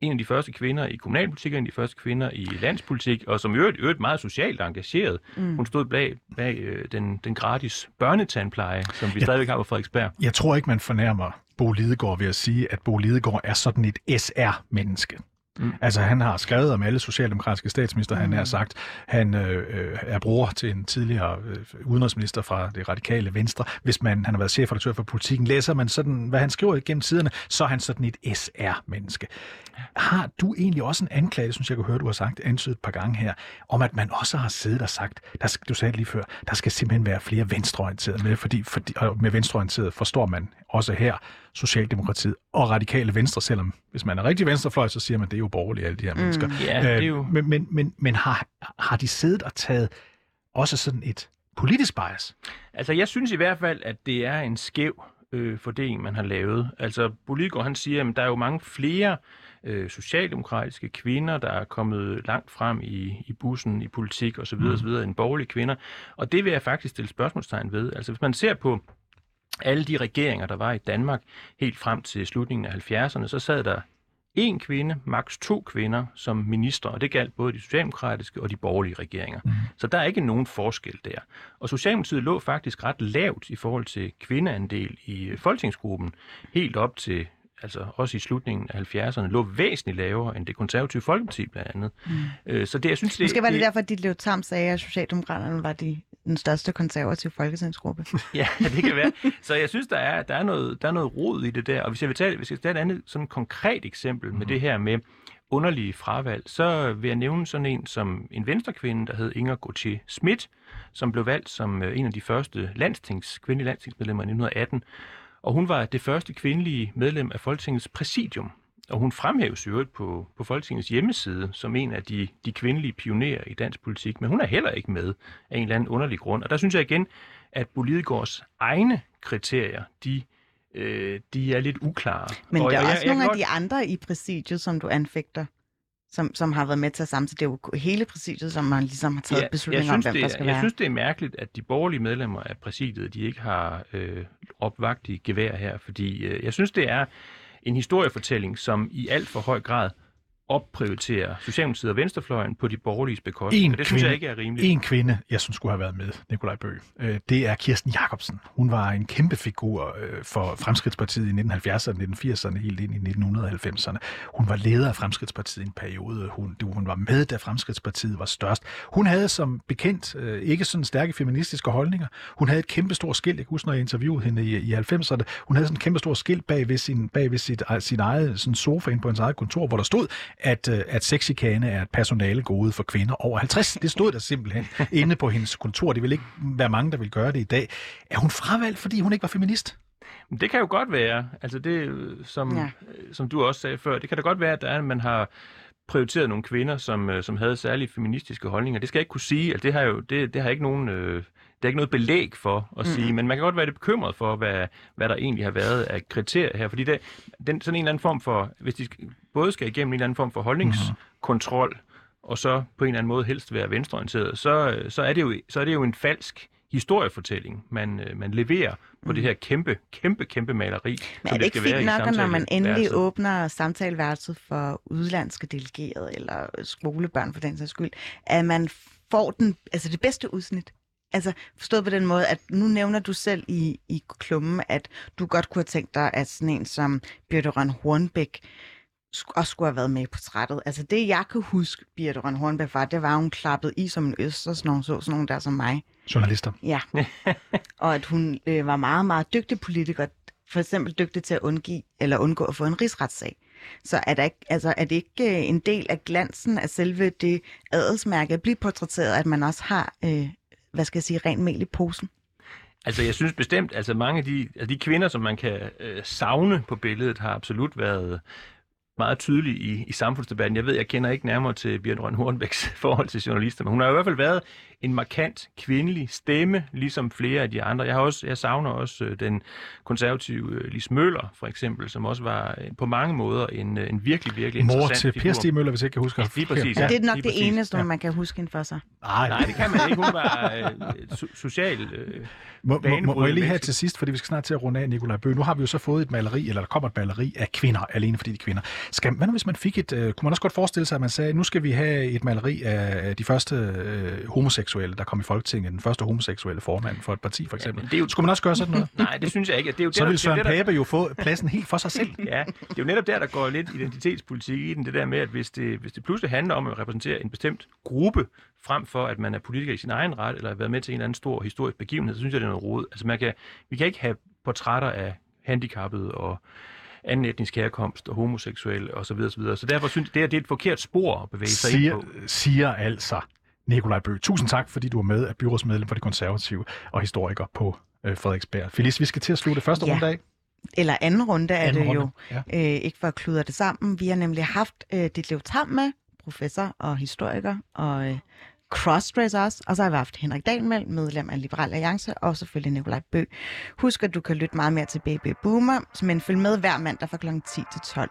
en af de første kvinder i kommunalpolitik, en af de første kvinder i landspolitik, og som i øvrigt, øvrigt meget socialt engageret. Mm. Hun stod bag, bag øh, den, den gratis børnetandpleje, som vi Ja. stadigvæk har på Frederiksberg. Jeg tror ikke, man fornærmer Bo Lidegaard ved at sige, at Bo Lidegaard er sådan et SR-menneske. Mm. Mm. Altså, han har skrevet om alle socialdemokratiske statsminister, mm. han har sagt. Han øh, øh, er bror til en tidligere øh, udenrigsminister fra det radikale Venstre. Hvis man, han har været chefredaktør for politikken, læser man sådan, hvad han skriver gennem tiderne, så er han sådan et SR-menneske. Har du egentlig også en anklage, synes jeg, kunne høre, du har sagt, antydet et par gange her, om at man også har siddet og sagt, der, skal- du sagde lige før, der skal simpelthen være flere venstreorienterede med, fordi, fordi og med venstreorienteret forstår man også her Socialdemokratiet og radikale venstre, selvom hvis man er rigtig venstrefløj, så siger man, det er jo borgerlige, alle de her mm. mennesker. Ja, det er jo... Men, men, men, men har, har de siddet og taget også sådan et politisk bias? Altså, jeg synes i hvert fald, at det er en skæv øh, fordeling, man har lavet. Altså, Boligård, han siger, at der er jo mange flere øh, socialdemokratiske kvinder, der er kommet langt frem i, i bussen, i politik osv., mm. osv., end borgerlige kvinder. Og det vil jeg faktisk stille spørgsmålstegn ved. Altså, hvis man ser på alle de regeringer, der var i Danmark helt frem til slutningen af 70'erne, så sad der en kvinde, maks to kvinder som minister, og det galt både de socialdemokratiske og de borgerlige regeringer. Mm. Så der er ikke nogen forskel der. Og Socialdemokratiet lå faktisk ret lavt i forhold til kvindeandel i øh, folketingsgruppen, helt op til altså også i slutningen af 70'erne, lå væsentligt lavere end det konservative folkeparti blandt andet. Mm. Så det, jeg synes, det, Måske var det, det derfor, at dit Lev Tam sagde, at Socialdemokraterne var de, den største konservative folketingsgruppe. ja, det kan være. Så jeg synes, der er, der er, noget, der er noget rod i det der. Og hvis jeg vil tage, hvis jeg vil tage et andet sådan konkret eksempel mm. med det her med underlige fravalg, så vil jeg nævne sådan en som en venstrekvinde, der hed Inger Gauthier Schmidt, som blev valgt som øh, en af de første landstings, kvindelige landstingsmedlemmer i 1918. Og hun var det første kvindelige medlem af Folketingets præsidium. Og hun fremhæves jo på, på Folketingets hjemmeside som en af de, de kvindelige pionerer i dansk politik, men hun er heller ikke med af en eller anden underlig grund. Og der synes jeg igen, at Bolidegårds egne kriterier, de, øh, de er lidt uklare. Men og der er jeg, også jeg, nogle jeg af de andre i præsidiet, som du anfægter, som, som har været med til at sammensætte. Det er jo hele præsidiet, som man ligesom har taget Ja, beslutninger jeg om, hvem der det, skal jeg være. synes, det er mærkeligt, at de borgerlige medlemmer af præsidiet, de ikke har øh, opvagt i gevær her, fordi øh, jeg synes, det er en historiefortælling, som i alt for høj grad opprioriterer Socialdemokratiet og Venstrefløjen på de borgerliges bekostning. En og det synes kvinde- jeg ikke er rimeligt. En kvinde, jeg synes skulle have været med, Nikolaj Bø, øh, det er Kirsten Jacobsen. Hun var en kæmpe figur øh, for Fremskridtspartiet i 1970'erne, 1980'erne, helt ind i 1990'erne. Hun var leder af Fremskridtspartiet i en periode. Hun, hun var med, da Fremskridtspartiet var størst. Hun havde som bekendt øh, ikke sådan stærke feministiske holdninger. Hun havde et kæmpe stort skilt, jeg kan huske, når jeg interviewede hende i, i 90'erne. Hun havde sådan et kæmpe stort skilt bag ved sin, bag ved sit, sin eget sådan sofa inde på hendes eget kontor, hvor der stod, at, øh, at sexikane er et personale gode for kvinder over 50. Det stod der simpelthen inde på hendes kontor. Det ville ikke være mange, der vil gøre det i dag. Er hun fravalgt, fordi hun ikke var feminist? Det kan jo godt være, altså det, øh, som, Ja. ja. som du også sagde før, det kan da godt være, at der er, at man har prioriteret nogle kvinder, som, øh, som havde særlige feministiske holdninger. Det skal jeg ikke kunne sige, altså det har jo det, det har ikke nogen, øh, er ikke noget belæg for at mm. sige, men man kan godt være lidt bekymret for, hvad, hvad der egentlig har været af kriterier her, fordi det, den, sådan en eller anden form for, hvis de både skal igennem en eller anden form for holdningskontrol, og så på en eller anden måde helst være venstreorienteret, så, så, er, det jo, så er det jo en falsk historiefortælling, man, øh, man leverer på det her kæmpe, kæmpe, kæmpe maleri, Men er det ikke skal være fint nok, når man endelig åbner samtaleværelset for udlandske delegerede eller skolebørn for den sags skyld, at man får den, altså det bedste udsnit? Altså forstået på den måde, at nu nævner du selv i, i klummen, at du godt kunne have tænkt dig, at sådan en som Birte Røn Hornbæk også skulle have været med i portrættet. Altså det, jeg kan huske, Birte Røn Hornbæk var, det var, hun klappede i som en øster, sådan nogle, så sådan nogle der som mig. Journalister. Ja. og at hun øh, var meget, meget dygtig politiker. For eksempel dygtig til at undgive eller undgå at få en rigsretssag. Så er, der ikke, altså, er det ikke øh, en del af glansen af selve det adelsmærke at blive portrætteret, at man også har, øh, hvad skal jeg sige, rent mel i posen? Altså, jeg synes bestemt, altså mange af de, altså de kvinder, som man kan øh, savne på billedet, har absolut været meget tydelige i, i samfundsdebatten. Jeg ved, jeg kender ikke nærmere til Bjørn Røn Hornbæks forhold til journalister, men hun har i hvert fald været en markant kvindelig stemme, ligesom flere af de andre. Jeg, har også, jeg savner også øh, den konservative øh, Lis Møller, for eksempel, som også var øh, på mange måder en, en virkelig, virkelig Mor interessant til figur. Per Stig Møller, hvis jeg ikke kan huske. Ja, lige præcis, Ja, Ja, det er nok lige det præcis. eneste, Ja. man kan huske hende for sig. Nej, Nej, det kan man ikke. Hun var øh, so- social... Øh, Må, må, må, jeg lige have til sidst, fordi vi skal snart til at runde af, Nikolaj Bøge. Nu har vi jo så fået et maleri, eller der kommer et maleri af kvinder, alene fordi de er kvinder. Skal, hvad nu, hvis man fik et... Øh, kunne man også godt forestille sig, at man sagde, nu skal vi have et maleri af de første øh, homoseksuelle, der kom i Folketinget, den første homoseksuelle formand for et parti, for eksempel. men det er jo- Skulle man også gøre sådan noget? nej, det synes jeg ikke. Det er jo Så det, ville Søren det, der- Pape jo få pladsen helt for sig selv. Ja, det er jo netop der, der går lidt identitetspolitik i den. Det der med, at hvis det, hvis det pludselig handler om at repræsentere en bestemt gruppe, frem for at man er politiker i sin egen ret, eller har været med til en eller anden stor historisk begivenhed, så synes jeg, det er noget råd. Altså man kan, vi kan ikke have portrætter af handicappede og anden etnisk herkomst og homoseksuelle osv. Så, videre, så, videre. så derfor synes jeg, det, er, det er et forkert spor at bevæge sig ind Siger, på. siger altså Nikolaj Bøge. Tusind tak, fordi du er med af byrådsmedlem for det konservative og historiker på øh, Frederiksberg. Felice, vi skal til at slutte første Ja. runde af. Eller anden runde er Anden det jo. runde, ja. Øh, ikke for at kludre det sammen. Vi har nemlig haft øh, dit Lev Tam med, professor og historiker, og øh, crossdresser også. Og så har vi haft Henrik Dahlmel, medlem af Liberal Alliance, og selvfølgelig Nikolaj Bø. Husk, at du kan lytte meget mere til Baby Boomer, men følg med hver mandag fra kl. 10 til 12